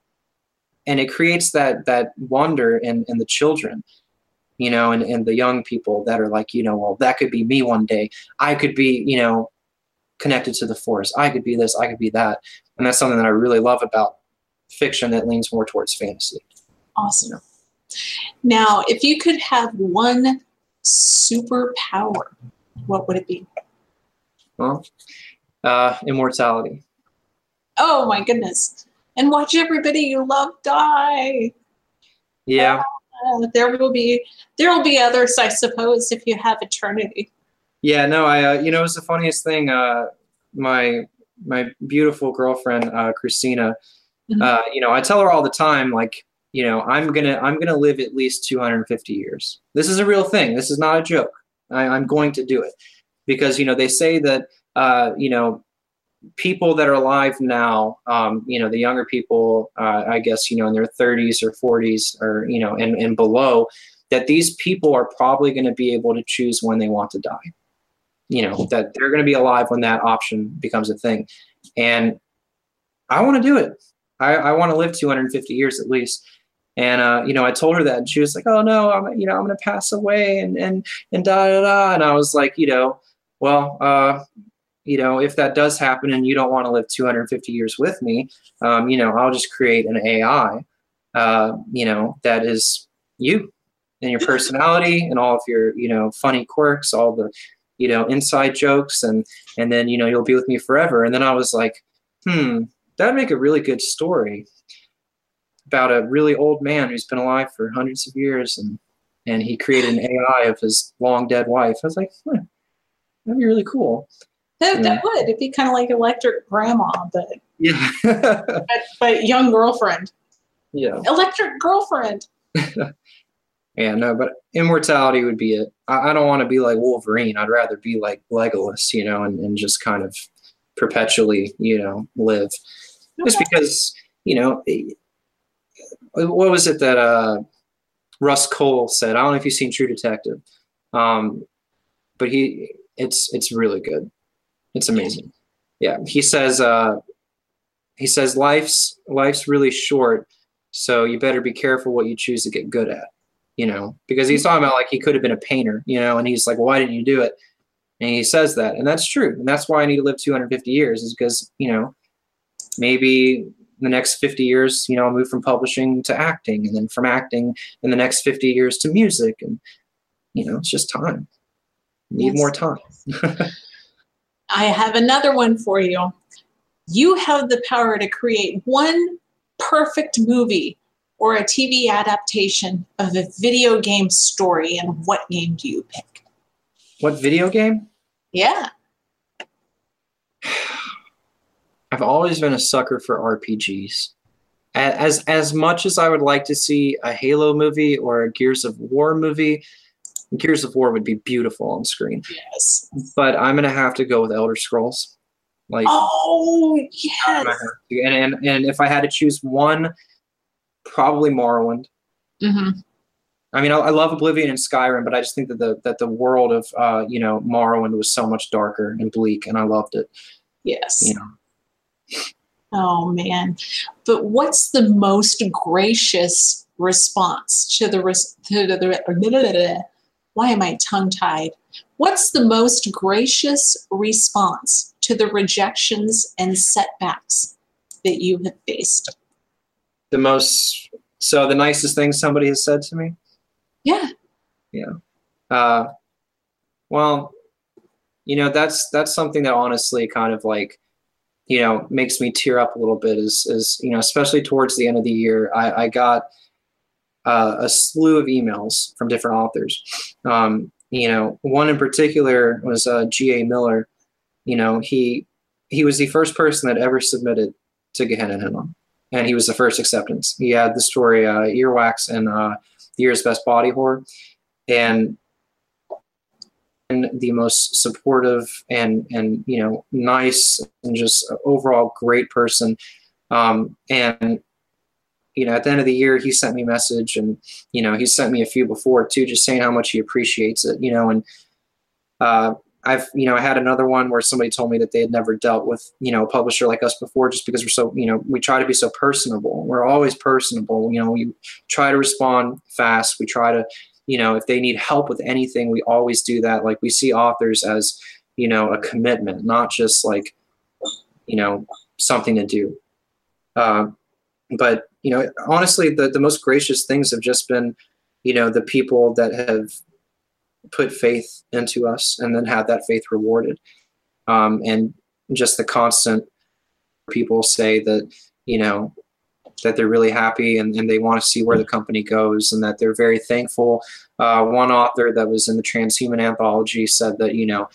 and it creates that that wonder in in the children you know, and, and the young people that are like, you know, well, that could be me one day. I could be, you know, connected to the force. I could be this, I could be that. And that's something that I really love about fiction that leans more towards fantasy. Awesome. Now, if you could have one superpower, what would it be? Well, uh, immortality. Oh my goodness. And watch everybody you love die. Yeah. Uh, there will be there will be others, I suppose, if you have eternity. Yeah, no, I uh, you know it's the funniest thing. Uh, my my beautiful girlfriend uh, Christina, mm-hmm. uh, you know, I tell her all the time, like, you know, I'm gonna I'm gonna live at least 250 years. This is a real thing. This is not a joke. I, I'm going to do it because you know they say that uh, you know people that are alive now, um, you know, the younger people, uh, I guess, you know, in their 30s or 40s or you know, and and below, that these people are probably going to be able to choose when they want to die you know that they're going to be alive when that option becomes a thing and i want to do it i, I want to live 250 years at least and uh, you know i told her that and she was like oh no i'm you know i'm to pass away and and and da da da and i was like you know well uh, you know if that does happen and you don't want to live 250 years with me um, you know i'll just create an ai uh, you know that is you and your personality and all of your you know funny quirks all the you know, inside jokes and and then, you know, you'll be with me forever. And then I was like, hmm, that'd make a really good story about a really old man who's been alive for hundreds of years and and he created an AI of his long dead wife. I was like, that'd be really cool. That, that would. It'd be kind of like electric grandma, but yeah, but, but young girlfriend. Yeah, electric girlfriend. Yeah, no, but immortality would be it. I, I don't want to be like Wolverine. I'd rather be like Legolas, you know, and, and just kind of perpetually, you know, live. Okay. Just because, you know, what was it that uh, Rust Cohle said? I don't know if you've seen True Detective, um, but he it's it's really good. It's amazing. Yeah, he says uh, he says life's life's really short, so you better be careful what you choose to get good at you know, because he's talking about like he could have been a painter, you know, and he's like, why didn't you do it? And he says that, and that's true, and that's why I need to live 250 years, is because you know, maybe the next 50 years, you know, I'll move from publishing to acting, and then from acting in the next 50 years to music, and you know, it's just time. Need yes. more time. I have another one for you. You have the power to create one perfect movie or a TV adaptation of a video game story, and what game do you pick? What video game? Yeah. I've always been a sucker for RPGs. As as much as I would like to see a Halo movie or a Gears of War movie, Gears of War would be beautiful on screen. Yes. But I'm gonna have to go with Elder Scrolls. Like oh yes. And, and and if I had to choose one probably Morrowind. Mm-hmm. I mean, I, I, love Oblivion and Skyrim, but I just think that the that the world of uh, you know Morrowind was so much darker and bleak, and I loved it. Yes. You know. Oh man, but what's the most gracious response to the, res- to the why am I tongue tied? What's the most gracious response to the rejections and setbacks that you have faced? the most so the nicest thing somebody has said to me yeah yeah uh, well you know that's that's something that honestly kind of like you know makes me tear up a little bit is is you know especially towards the end of the year i i got uh, a slew of emails from different authors. Um, you know, one in particular was uh, G.A. Miller. You know, he he was the first person that ever submitted to Gehenna Hinnom, and he was the first acceptance. He had the story uh, Earwax and uh, Year's Best Body Horror, and the most supportive and and you know nice and just overall great person. Um, and you know, at the end of the year, he sent me a message, and you know, he sent me a few before too, just saying how much he appreciates it. You know, and uh, I've you know I had another one where somebody told me that they had never dealt with you know a publisher like us before, just because we're so you know we try to be so personable. We're always personable. You know, we try to respond fast. We try to you know if they need help with anything, we always do that. Like we see authors as you know a commitment, not just like you know something to do. Uh, but you know honestly, the the most gracious things have just been you know the people that have put faith into us and then have that faith rewarded. Um, and just the constant people say that, you know, that they're really happy and, and they want to see where the company goes and that they're very thankful. Uh, one author that was in the transhuman anthology said that, you know,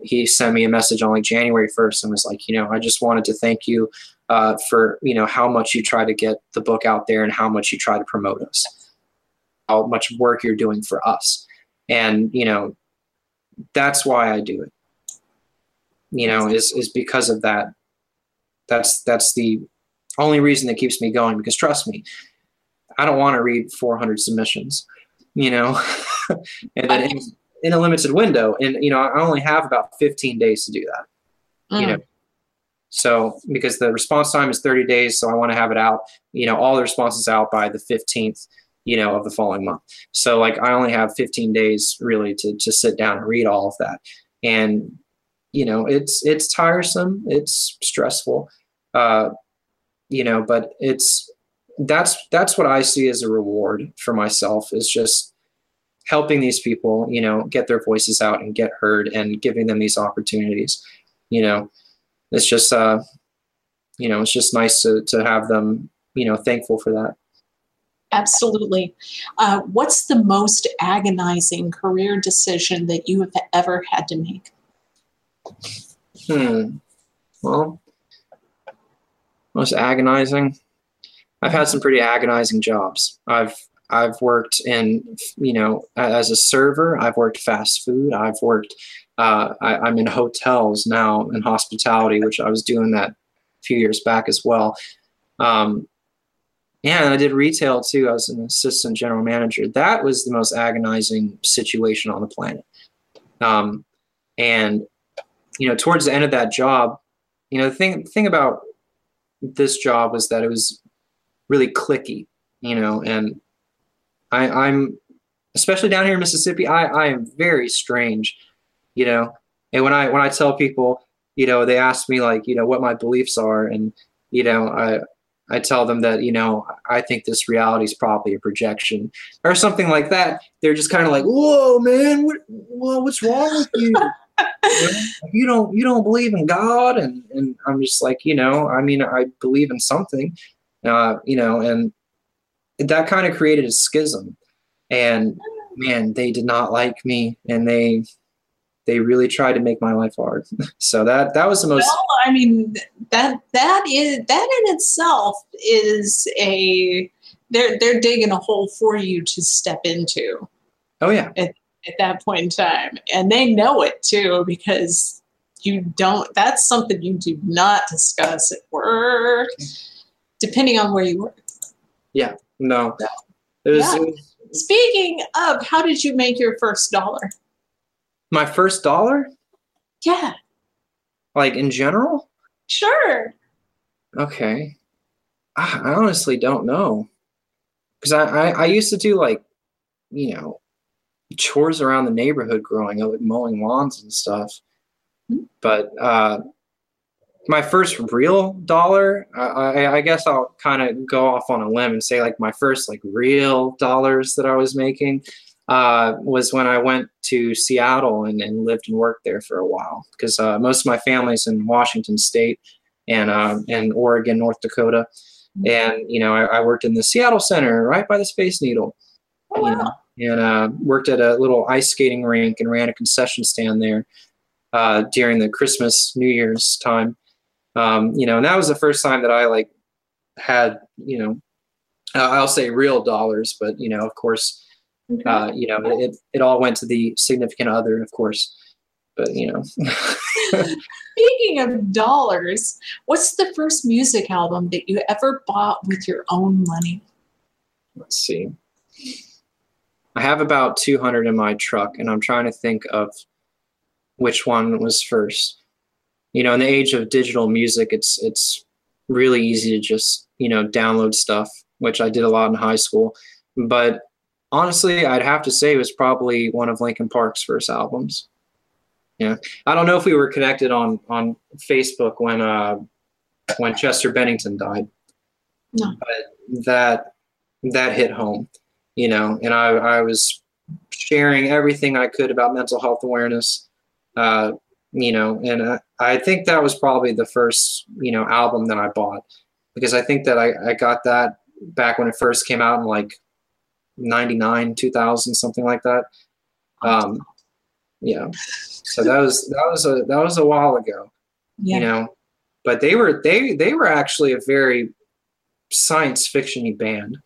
he sent me a message on like January 1st and was like, you know, I just wanted to thank you uh, for, you know, how much you try to get the book out there and how much you try to promote us, how much work you're doing for us. And you know that's why i do it. You know is is because of that. That's that's the only reason that keeps me going because trust me i don't want to read 400 submissions you know and then in, in, a limited window and you know i only have about 15 days to do that mm. you know so because the response time is 30 days so i want to have it out you know all the responses out by the 15th you know, of the following month. So like I only have 15 days really to to sit down and read all of that. And you know, it's it's tiresome, it's stressful. Uh, you know, but it's that's that's what I see as a reward for myself is just helping these people, you know, get their voices out and get heard and giving them these opportunities. You know, it's just uh you know, it's just nice to to have them, you know, thankful for that. Absolutely. Uh, what's the most agonizing career decision that you have ever had to make? Hmm. Well, most agonizing. I've had some pretty agonizing jobs. I've I've worked in you know as a server. I've worked fast food. I've worked. Uh, I, am in hotels now in hospitality, which I was doing that a few years back as well. Um, yeah, and I did retail too. I was an assistant general manager. That was the most agonizing situation on the planet. Um, and you know, towards the end of that job, you know, the thing thing about this job was that it was really clicky, you know, and I, I'm especially down here in Mississippi, I, I am very strange, you know. And when I when I tell people, you know, they ask me like, you know, what my beliefs are, and you know, I I tell them that, you know, I think this reality is probably a projection or something like that. They're just kind of like, whoa, man, what, whoa, what's wrong with you? You don't, you don't believe in God. And, and I'm just like, you know, I mean, I believe in something, uh, you know, and that kind of created a schism and man, they did not like me and they, they really tried to make my life hard. so that that was the most. Well, I mean that that is that in itself is a they're they're digging a hole for you to step into. Oh yeah. At, at that point in time, and they know it too because you don't. That's something you do not discuss at work, depending on where you work. Yeah. No. It was, yeah. was, Speaking of, how did you make your first dollar? My first dollar? Yeah. Like in general? Sure. Okay. I, I honestly don't know. Because I, I, I used to do like, you know, chores around the neighborhood growing up, like mowing lawns and stuff. But uh, my first real dollar, I, I guess I'll kind of go off on a limb and say like my first like real dollars that I was making uh, was when I went to Seattle and, and, lived and worked there for a while because uh, most of my family's in Washington State and uh, and Oregon, North Dakota, Mm-hmm. And you know, I, I, worked in the Seattle Center, right by the Space Needle. Oh, wow. And uh, worked at a little ice skating rink and ran a concession stand there uh, during the Christmas New Year's time. Um, you know, and that was the first time that I like had you know, I'll say real dollars, but you know, of course, okay. uh, you know, it it all went to the significant other, of course. But you know. Speaking of dollars, what's the first music album that you ever bought with your own money? Let's see. I have about 200 in my truck, and I'm trying to think of which one was first. You know, in the age of digital music, it's it's really easy to just you know download stuff, which I did a lot in high school. But honestly, I'd have to say it was probably one of Linkin Park's first albums. Yeah, I don't know if we were connected on on Facebook when uh when Chester Bennington died. No, but that that hit home, you know, and I I was sharing everything I could about mental health awareness, uh, you know, and I, I think that was probably the first you know album that I bought because I think that I I got that back when it first came out in like 99 2000 something like that um yeah so that was that was a that was a while ago. Yeah. You know, but they were they they were actually a very science fictiony band.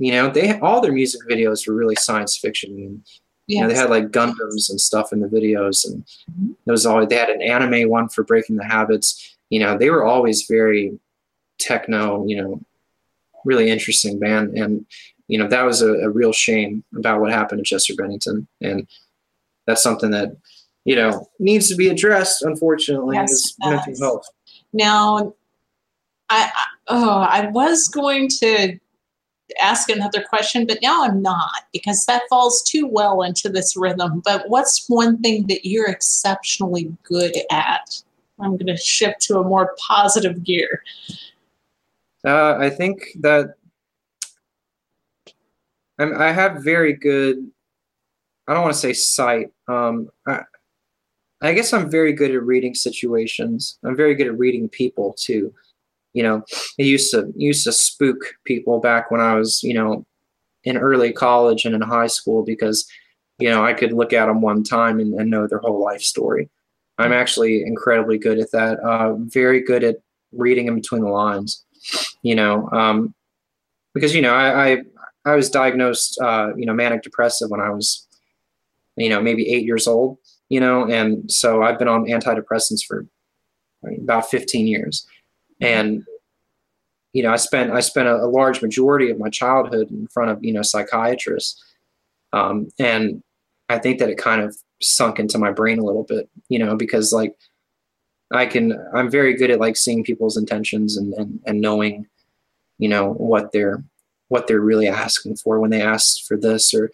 You know, they all their music videos were really science fiction. And, yes. You know, they had like Gundams and stuff in the videos, and mm-hmm. it was always they had an anime one for Breaking the Habits. You know, they were always very techno. You know, really interesting band, and you know that was a, a real shame about what happened to Chester Bennington, and that's something that you know needs to be addressed. Unfortunately, yes, is mental health. Now, I, I oh I was going to ask another question, but now I'm not because that falls too well into this rhythm. But what's one thing that you're exceptionally good at? I'm going to shift to a more positive gear. Uh, I think that I'm, I have very good. I don't want to say sight. Um, I, I guess I'm very good at reading situations. I'm very good at reading people too. You know, I used to used to spook people back when I was, you know, in early college and in high school because, you know, I could look at them one time and, and know their whole life story. I'm actually incredibly good at that. Uh, very good at reading in between the lines. You know, um, because you know I, I I was diagnosed, uh, you know, manic depressive when I was, you know, maybe eight years old, you know, and so I've been on antidepressants for about 15 years. And, you know, I spent, I spent a, a large majority of my childhood in front of, you know, psychiatrists. Um, and I think that it kind of sunk into my brain a little bit, you know, because like I can, I'm very good at like seeing people's intentions and, and, and knowing, you know, what they're, what they're really asking for when they ask for this or,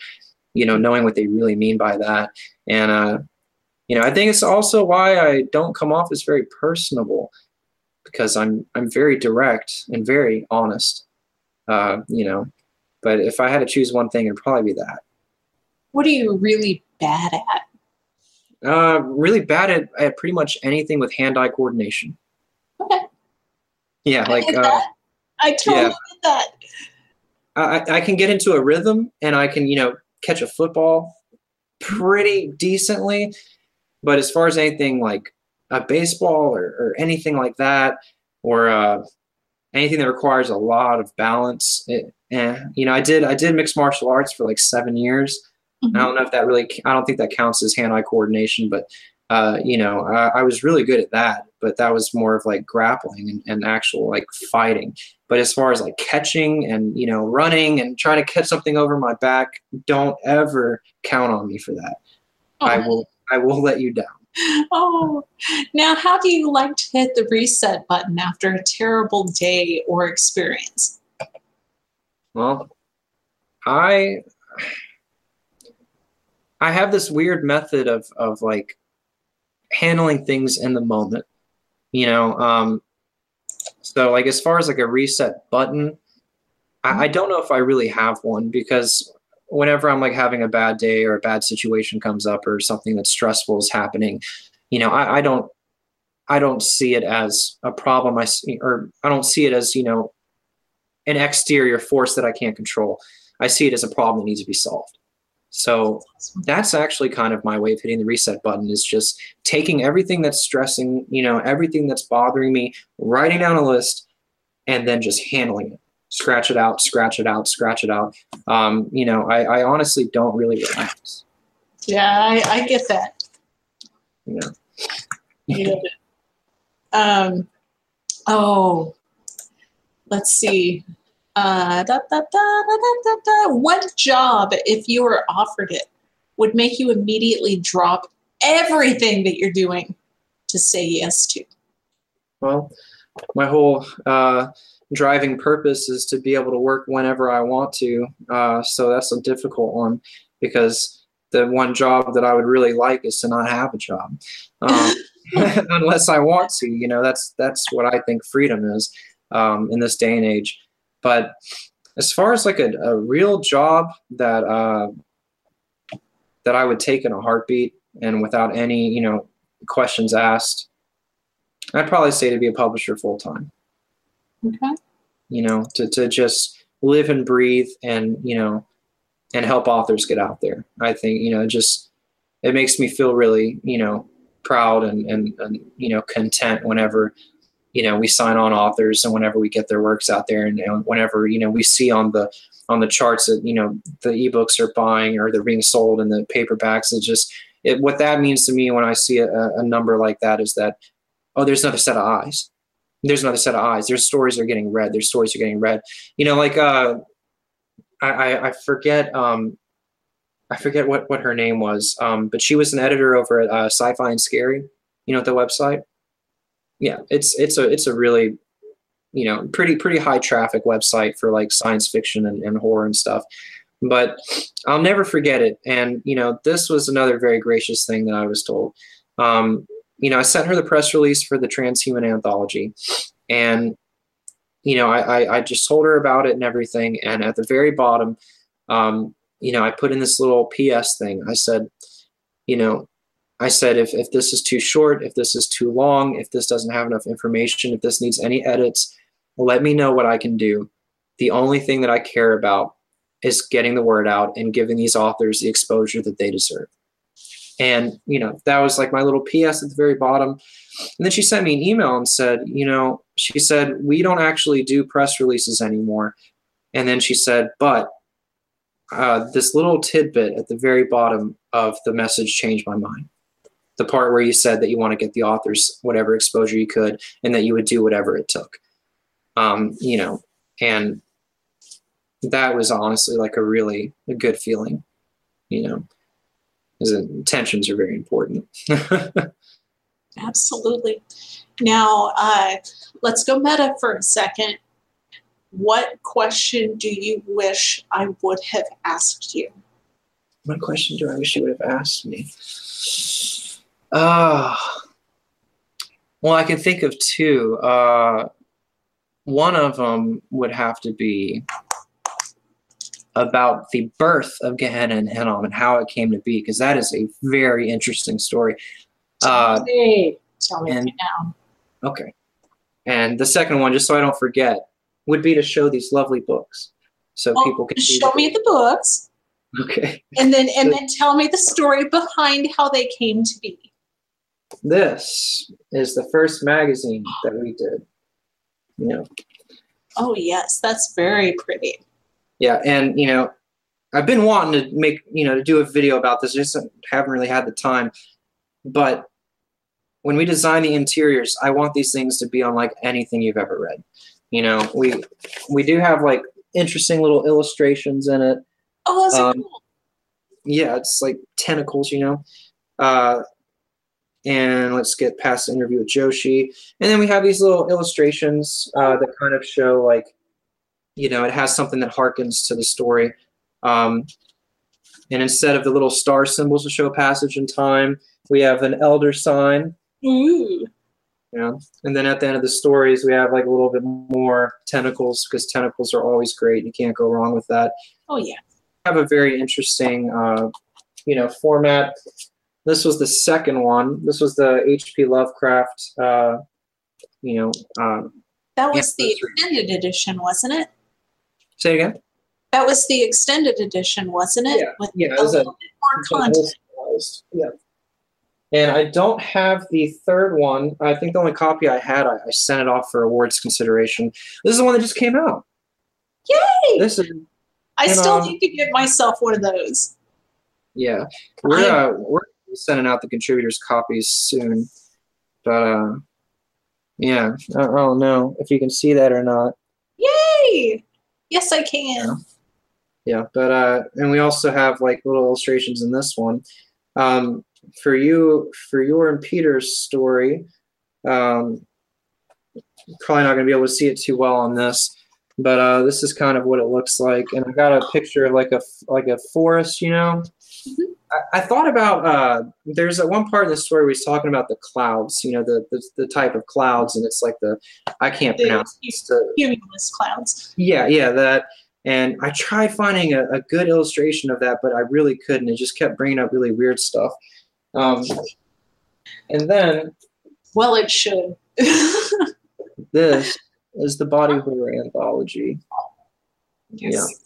you know, knowing what they really mean by that. And, uh, you know, I think it's also why I don't come off as very personable because I'm I'm very direct and very honest. Uh, you know, but if I had to choose one thing, it'd probably be that. What are you really bad at? Uh, really bad at, at pretty much anything with hand-eye coordination. Okay. Yeah, I like uh, I totally yeah. get that. I, I can get into a rhythm and I can, you know, catch a football pretty decently, but as far as anything like a baseball or, or anything like that, or uh, anything that requires a lot of balance, it, eh, you know, I did I did mixed martial arts for like seven years. Mm-hmm. I don't know if that really I don't think that counts as hand-eye coordination, but uh, you know, I, I, was really good at that. But that was more of like grappling and, and actual like fighting. But as far as like catching and you know running and trying to catch something over my back, don't ever count on me for that. Oh. I will I will let you down. Oh, now how do you like to hit the reset button after a terrible day or experience? Well, I I have this weird method of of like handling things in the moment. You know, um, so like as far as like a reset button, I, I don't know if I really have one because whenever I'm like having a bad day or a bad situation comes up or something that's stressful is happening, you know, I, I don't, I don't see it as a problem. I see, or I don't see it as, you know, an exterior force that I can't control. I see it as a problem that needs to be solved. So that's actually kind of my way of hitting the reset button is just taking everything that's stressing, you know, everything that's bothering me, writing down a list, and then just handling it. Scratch it out, scratch it out, scratch it out. Um, you know, I, I honestly don't really relax. Yeah, I, I get that. Yeah. Yeah. um, oh, let's see. Uh, da, da, da, what job, if you were offered it, would make you immediately drop everything that you're doing to say yes to? Well, my whole uh, driving purpose is to be able to work whenever I want to. Uh, so that's a difficult one because the one job that I would really like is to not have a job, um, unless I want to. You know, that's that's what I think freedom is um, in this day and age. But as far as like a, a real job that uh, that I would take in a heartbeat and without any you know questions asked, I'd probably say to be a publisher full time. Okay. You know, to to just live and breathe and you know and help authors get out there. I think you know just it makes me feel really you know proud and and, and you know content whenever you know we sign on authors and whenever we get their works out there and, and whenever you know we see on the on the charts that you know the ebooks are buying or they're being sold in the paperbacks it just it, what that means to me when i see a, a number like that is that oh there's another set of eyes there's another set of eyes there's stories are getting read there's stories are getting read you know like uh i i, I forget um i forget what what her name was um but she was an editor over at uh, sci-fi and scary you know the website yeah, it's it's a it's a really you know pretty pretty high traffic website for like science fiction and, and horror and stuff. But I'll never forget it. And you know, this was another very gracious thing that I was told. Um, you know, I sent her the press release for the transhuman anthology, and you know, I, I, I just told her about it and everything. And at the very bottom, um, you know, I put in this little PS thing. I said, you know, I said, if, if this is too short, if this is too long, if this doesn't have enough information, if this needs any edits, let me know what I can do. The only thing that I care about is getting the word out and giving these authors the exposure that they deserve. And, you know, that was like my little PS at the very bottom. And then she sent me an email and said, you know, she said, we don't actually do press releases anymore. And then she said, but uh, this little tidbit at the very bottom of the message changed my mind the part where you said that you want to get the authors whatever exposure you could and that you would do whatever it took um, you know and that was honestly like a really a good feeling you know intentions are very important. Absolutely. Now uh, let's go meta for a second. What question do you wish i would have asked you? What question do i wish you would have asked me? Uh, well, I can think of two. Uh, one of them would have to be about the birth of Gehenna and Hinnom and how it came to be, because that is a very interesting story. Uh, Tell me, Tell me and, now. Okay. And the second one, just so I don't forget, would be to show these lovely books so well, people can show me the books. Okay. And then and then tell me the story behind how they came to be. This is the first magazine that we did. You know. Oh yes, that's very pretty. Yeah, and you know, I've been wanting to make you know to do a video about this. Just haven't really had the time. But when we design the interiors, I want these things to be unlike anything you've ever read. You know, we we do have like interesting little illustrations in it. Oh, that's um, cool. Yeah, it's like tentacles. You know, uh, and let's get past the interview with Joshi. And then we have these little illustrations uh, that kind of show like, you know, it has something that harkens to the story. Um, and instead of the little star symbols to show passage in time, we have an elder sign. Ooh. Yeah. And then at the end of the stories, we have like a little bit more tentacles because tentacles are always great. You can't go wrong with that. Oh, yeah. Have a very interesting, uh, you know, format. This was the second one. This was the H.P. Lovecraft, uh, you know. Um, that was the extended edition, wasn't it? Say it again. That was the extended edition, wasn't it? Yeah, With yeah, it was a- bit more content. Yeah. And I don't have the third one. I think the only copy I had, I, I sent it off for awards consideration. This is the one that just came out. Yay! This is I still um, need to get myself one of those. yeah. We're uh, we're sending out the contributors copies soon, but uh, yeah. I don't know if you can see that or not. Yay! Yes, I can. Yeah, but uh, and we also have like little illustrations in this one. Um, for you, for your and Peter's story, um, probably not going to be able to see it too well on this, but uh, this is kind of what it looks like. And I got a picture of like a like a forest, you know. Mhm. I, I thought about uh, there's a one part in the story where he's talking about the clouds, you know, the the, the type of clouds, and it's like the I can't The- pronounce. The- Cumulus clouds. yeah, yeah, that. And I tried finding a, a good illustration of that, but I really couldn't. It just kept bringing up really weird stuff. Um, and then Well, it should. this is the body horror anthology. Yes.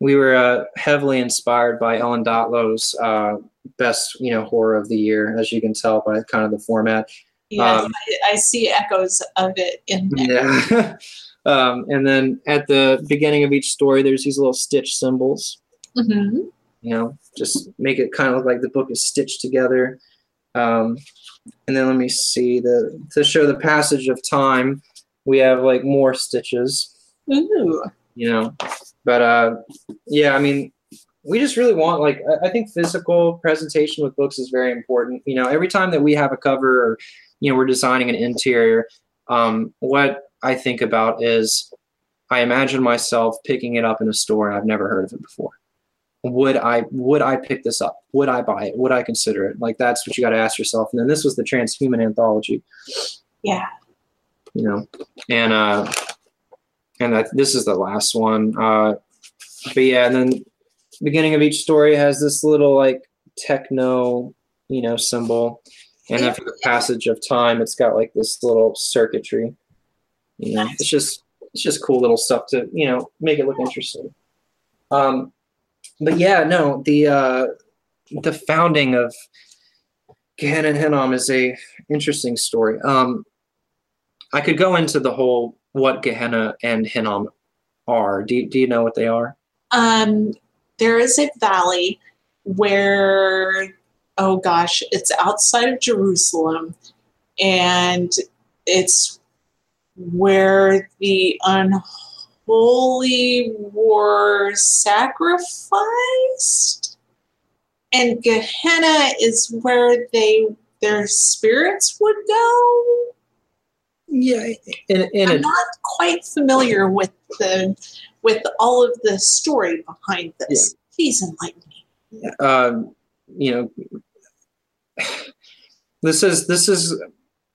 We were uh, heavily inspired by Ellen Datlow's uh, best, you know, horror of the year, as you can tell by kind of the format. Yes, Um, I, I see echoes of it in there. Yeah. um, and then at the beginning of each story, there's these little stitch symbols. Mm-hmm. you know, just make it kind of look like the book is stitched together. Um, and then let me see the to show the passage of time, we have like more stitches, Ooh. you know. But uh, yeah, I mean, we just really want like I- think physical presentation with books is very important. You know, every time that we have a cover or you know we're designing an interior, um, what I think about is I imagine myself picking it up in a store and I've never heard of it before would I would I pick this up? Would I buy it? Would I consider it? Like that's what you got to ask yourself. And then this was the transhuman anthology, Yeah. you know, and uh, and that this is the last one. Uh, but yeah, and then beginning of each story has this little like techno, you know, symbol, and then for the passage of time, it's got like this little circuitry. You know, it's just it's just cool little stuff to you know make it look interesting. Um, but yeah, no, the uh, the founding of Gehenna and Hinnom is a interesting story. Um, I could go into the whole what Gehenna and Hinnom are. Do, do you know what they are? Um, there is a valley where, oh gosh, it's outside of Jerusalem, and it's where the unholy were sacrificed. And Gehenna is where they their spirits would go. Yeah, in, in I'm not quite familiar with the with all of the story behind this. Please enlighten me. um, you know, this is this is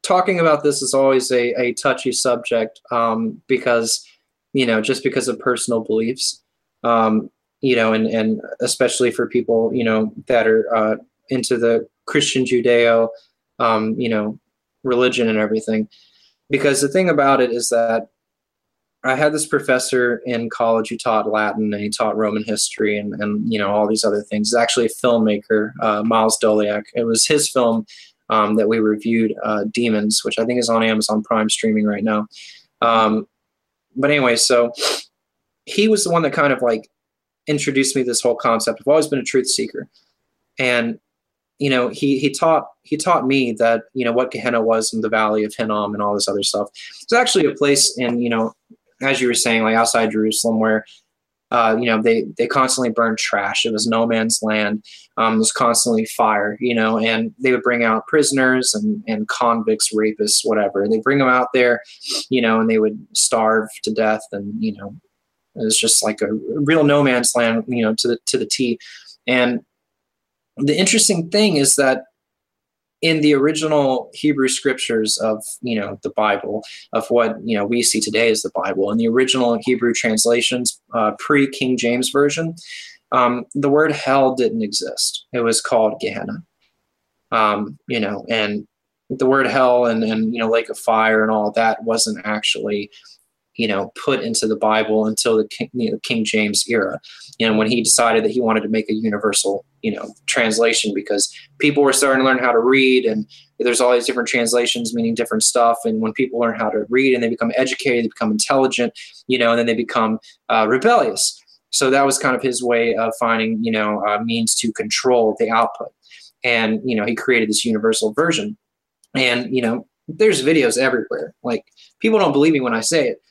talking about this is always a, a touchy subject um, because you know just because of personal beliefs, um, you know, and and especially for people you know that are uh, into the Christian Judeo, um, you know, religion and everything. Because the thing about it is that I had this professor in college who taught Latin and he taught Roman history and, and you know all these other things. He's actually a filmmaker, uh, Miles Doliak. It was his film um, that we reviewed, uh, Demons, which I think is on Amazon Prime streaming right now. Um, but anyway, so he was the one that kind of like introduced me to this whole concept. I've always been a truth seeker, and you know he he taught he taught me that you know what Gehenna was in the Valley of Hinnom and all this other stuff. It's actually a place in you know as you were saying, like outside Jerusalem, where uh, you know they they constantly burned trash. It was no man's land. Um, was constantly fire, you know, and they would bring out prisoners and and convicts, rapists, whatever. They bring them out there, you know, and they would starve to death, and you know, it was just like a real no man's land, you know, to the to the T. And the interesting thing is that in the original Hebrew scriptures of you know the Bible of what you know we see today as the Bible in the original Hebrew translations uh, pre King James version, um, the word hell didn't exist. It was called Gehenna. Um, you know, and the word hell and and you know lake of fire and all that wasn't actually you know, put into the Bible until the King, you know, King James era. you know when he decided that he wanted to make a universal, you know, translation because people were starting to learn how to read and there's all these different translations meaning different stuff. And when people learn how to read and they become educated, they become intelligent, you know, and then they become uh, rebellious. So that was kind of his way of finding, you know, uh, means to control the output. And, you know, he created this universal version. And, you know, there's videos everywhere. Like people don't believe me when I say it,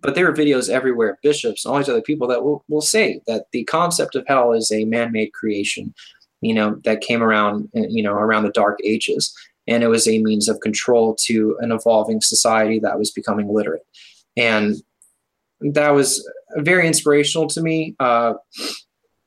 but there are videos everywhere, bishops, and all these other people that will, will say that the concept of hell is a man-made creation, you know, that came around, you know, around the dark ages. And it was a means of control to an evolving society that was becoming literate. And that was very inspirational to me. Uh,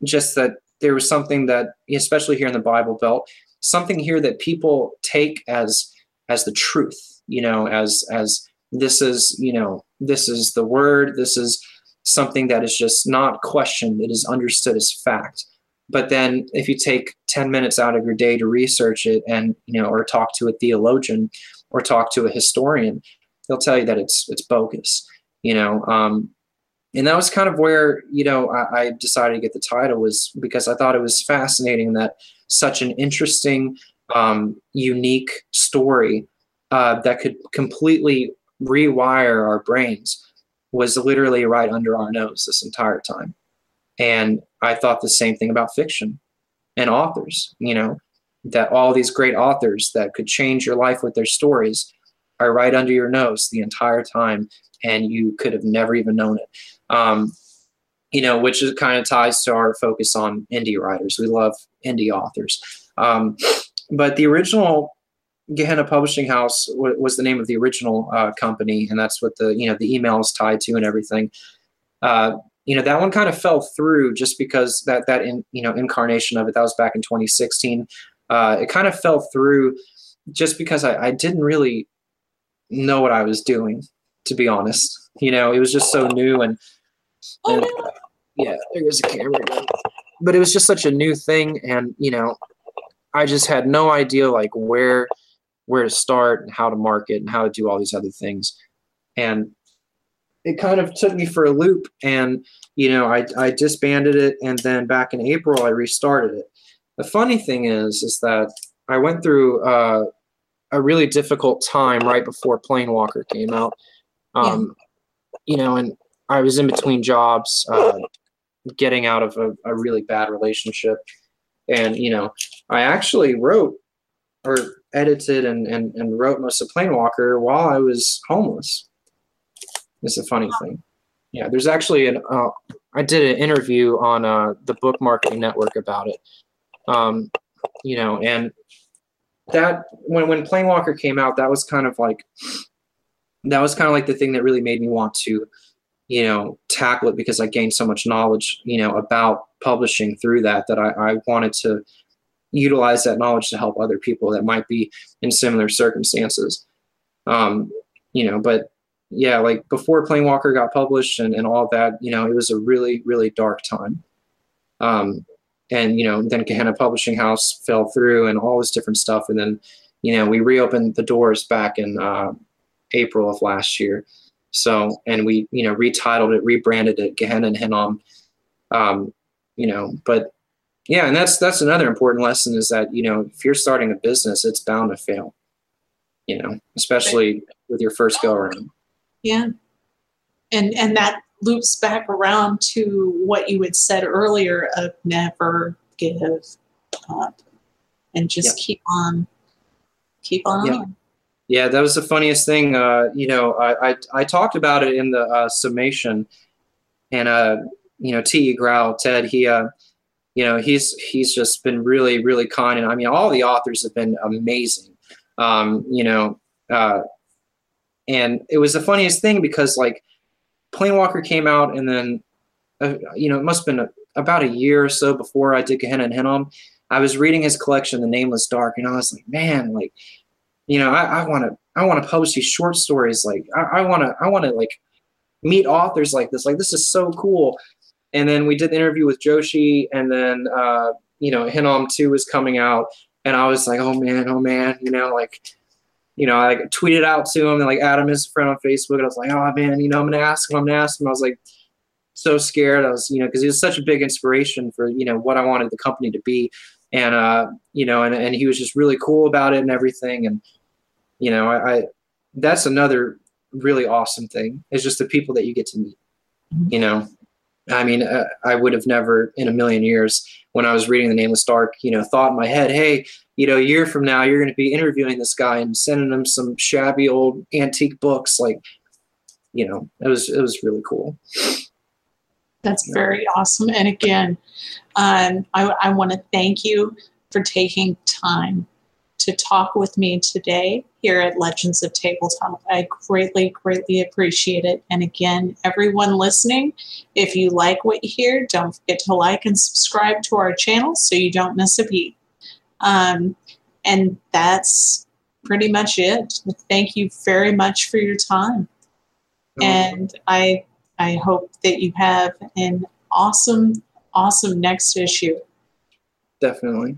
just that there was something that, especially here in the Bible Belt, something here that people take as as the truth. You know, as as this is you know this is the word. This is something that is just not questioned. It is understood as fact. But then, if you take ten minutes out of your day to research it, and you know, or talk to a theologian, or talk to a historian, they'll tell you that it's it's bogus you know um, and that was kind of where you know I, I, decided to get the title was because i thought it was fascinating that such an interesting um, unique story uh, that could completely rewire our brains was literally right under our nose this entire time and i thought the same thing about fiction and authors you know that all these great authors that could change your life with their stories are right under your nose the entire time and you could have never even known it. Um, you know, which is kind of ties to our focus on indie writers. We love indie authors. Um, but the original Gehenna Publishing House w- was the name of the original uh, company, and that's what the you know the email is tied to and everything. Uh, you know that one kind of fell through just because that that in, you know incarnation of it that was back in 2016. Uh, it kind of fell through just because I, I didn't really know what I was doing to be honest. You know, it was just so new and, oh, and yeah, there goes the camera again. But it was just such a new thing, and you know, I just had no idea like where where to start and how to market and how to do all these other things, and it kind of took me for a loop. And you know, I I disbanded it, and then back in April I restarted it. The funny thing is, is that I went through uh, a really difficult time right before Planewalker came out um, yeah. You know, and I was in between jobs, uh, getting out of a, a really bad relationship. And, you know, I actually wrote or edited and, and, and wrote most of Planewalker while I was homeless. It's a funny thing. Yeah, there's actually an. Uh, I did an interview on uh, the Book Marketing Network about it. Um, you know, and that when when Planewalker came out, that was kind of like that was kind of like the thing that really made me want to you know tackle it because i gained so much knowledge you know about publishing through that that i, I wanted to utilize that knowledge to help other people that might be in similar circumstances um you know but yeah like before planewalker got published and, and all that you know it was a really really dark time um and you know then gehenna publishing house fell through and all this different stuff and then you know we reopened the doors back in uh, April of last year. So, and we, you know, retitled it, rebranded it, Gehenna and Hinnom. Um, you know, but yeah, and that's that's another important lesson is that you know if you're starting a business, it's bound to fail. You know, especially with your first go around. Yeah, and and that loops back around to what you had said earlier of never give up and just yep. keep on, keep on. Yep. Yeah, that was the funniest thing. Uh, you know, I, I, I talked about it in the uh, summation, and uh, you know, T. Grau, Ted, he, uh, you know, he's he's just been really really kind, and I mean, all the authors have been amazing. Um, you know, uh, and it was the funniest thing because like, Planewalker came out, and then, uh, you know, it must have been a, about a year or so before I did Gehenna and Hinnom. I was reading his collection, The Nameless Dark, and I was like, man, like you know, I want to I want to publish these short stories. Like I want to I want to like meet authors like this. Like this is so cool. And then we did the interview with Joshi, and then uh, you know, Hinnom two was coming out, and I was like, oh man, oh man, you know, like you know, I like tweeted out to him and like Adam is a friend on Facebook. And I was like, oh man, you know, I'm gonna ask him. I'm gonna ask him. I was like so scared. I was, you know, because he was such a big inspiration for you know what I wanted the company to be, and uh, you know, and and he was just really cool about it and everything. And you know, I, I that's another really awesome thing is just the people that you get to meet. You know, I mean, uh, I would have never in a million years when I was reading The Nameless Dark, you know, thought in my head, hey, you know, a year from now, you're going to be interviewing this guy and sending him some shabby old antique books. Like, you know, it was it was really cool. That's very awesome. And again, um, I, I want to thank you for taking time to talk with me today here at Legends of Tabletop. I greatly, greatly appreciate it. And again, everyone listening, if you like what you hear, don't forget to like and subscribe to our channel so you don't miss a beat. Um, and that's pretty much it. Thank you very much for your time. And I I hope that you have an awesome, awesome next issue. Definitely.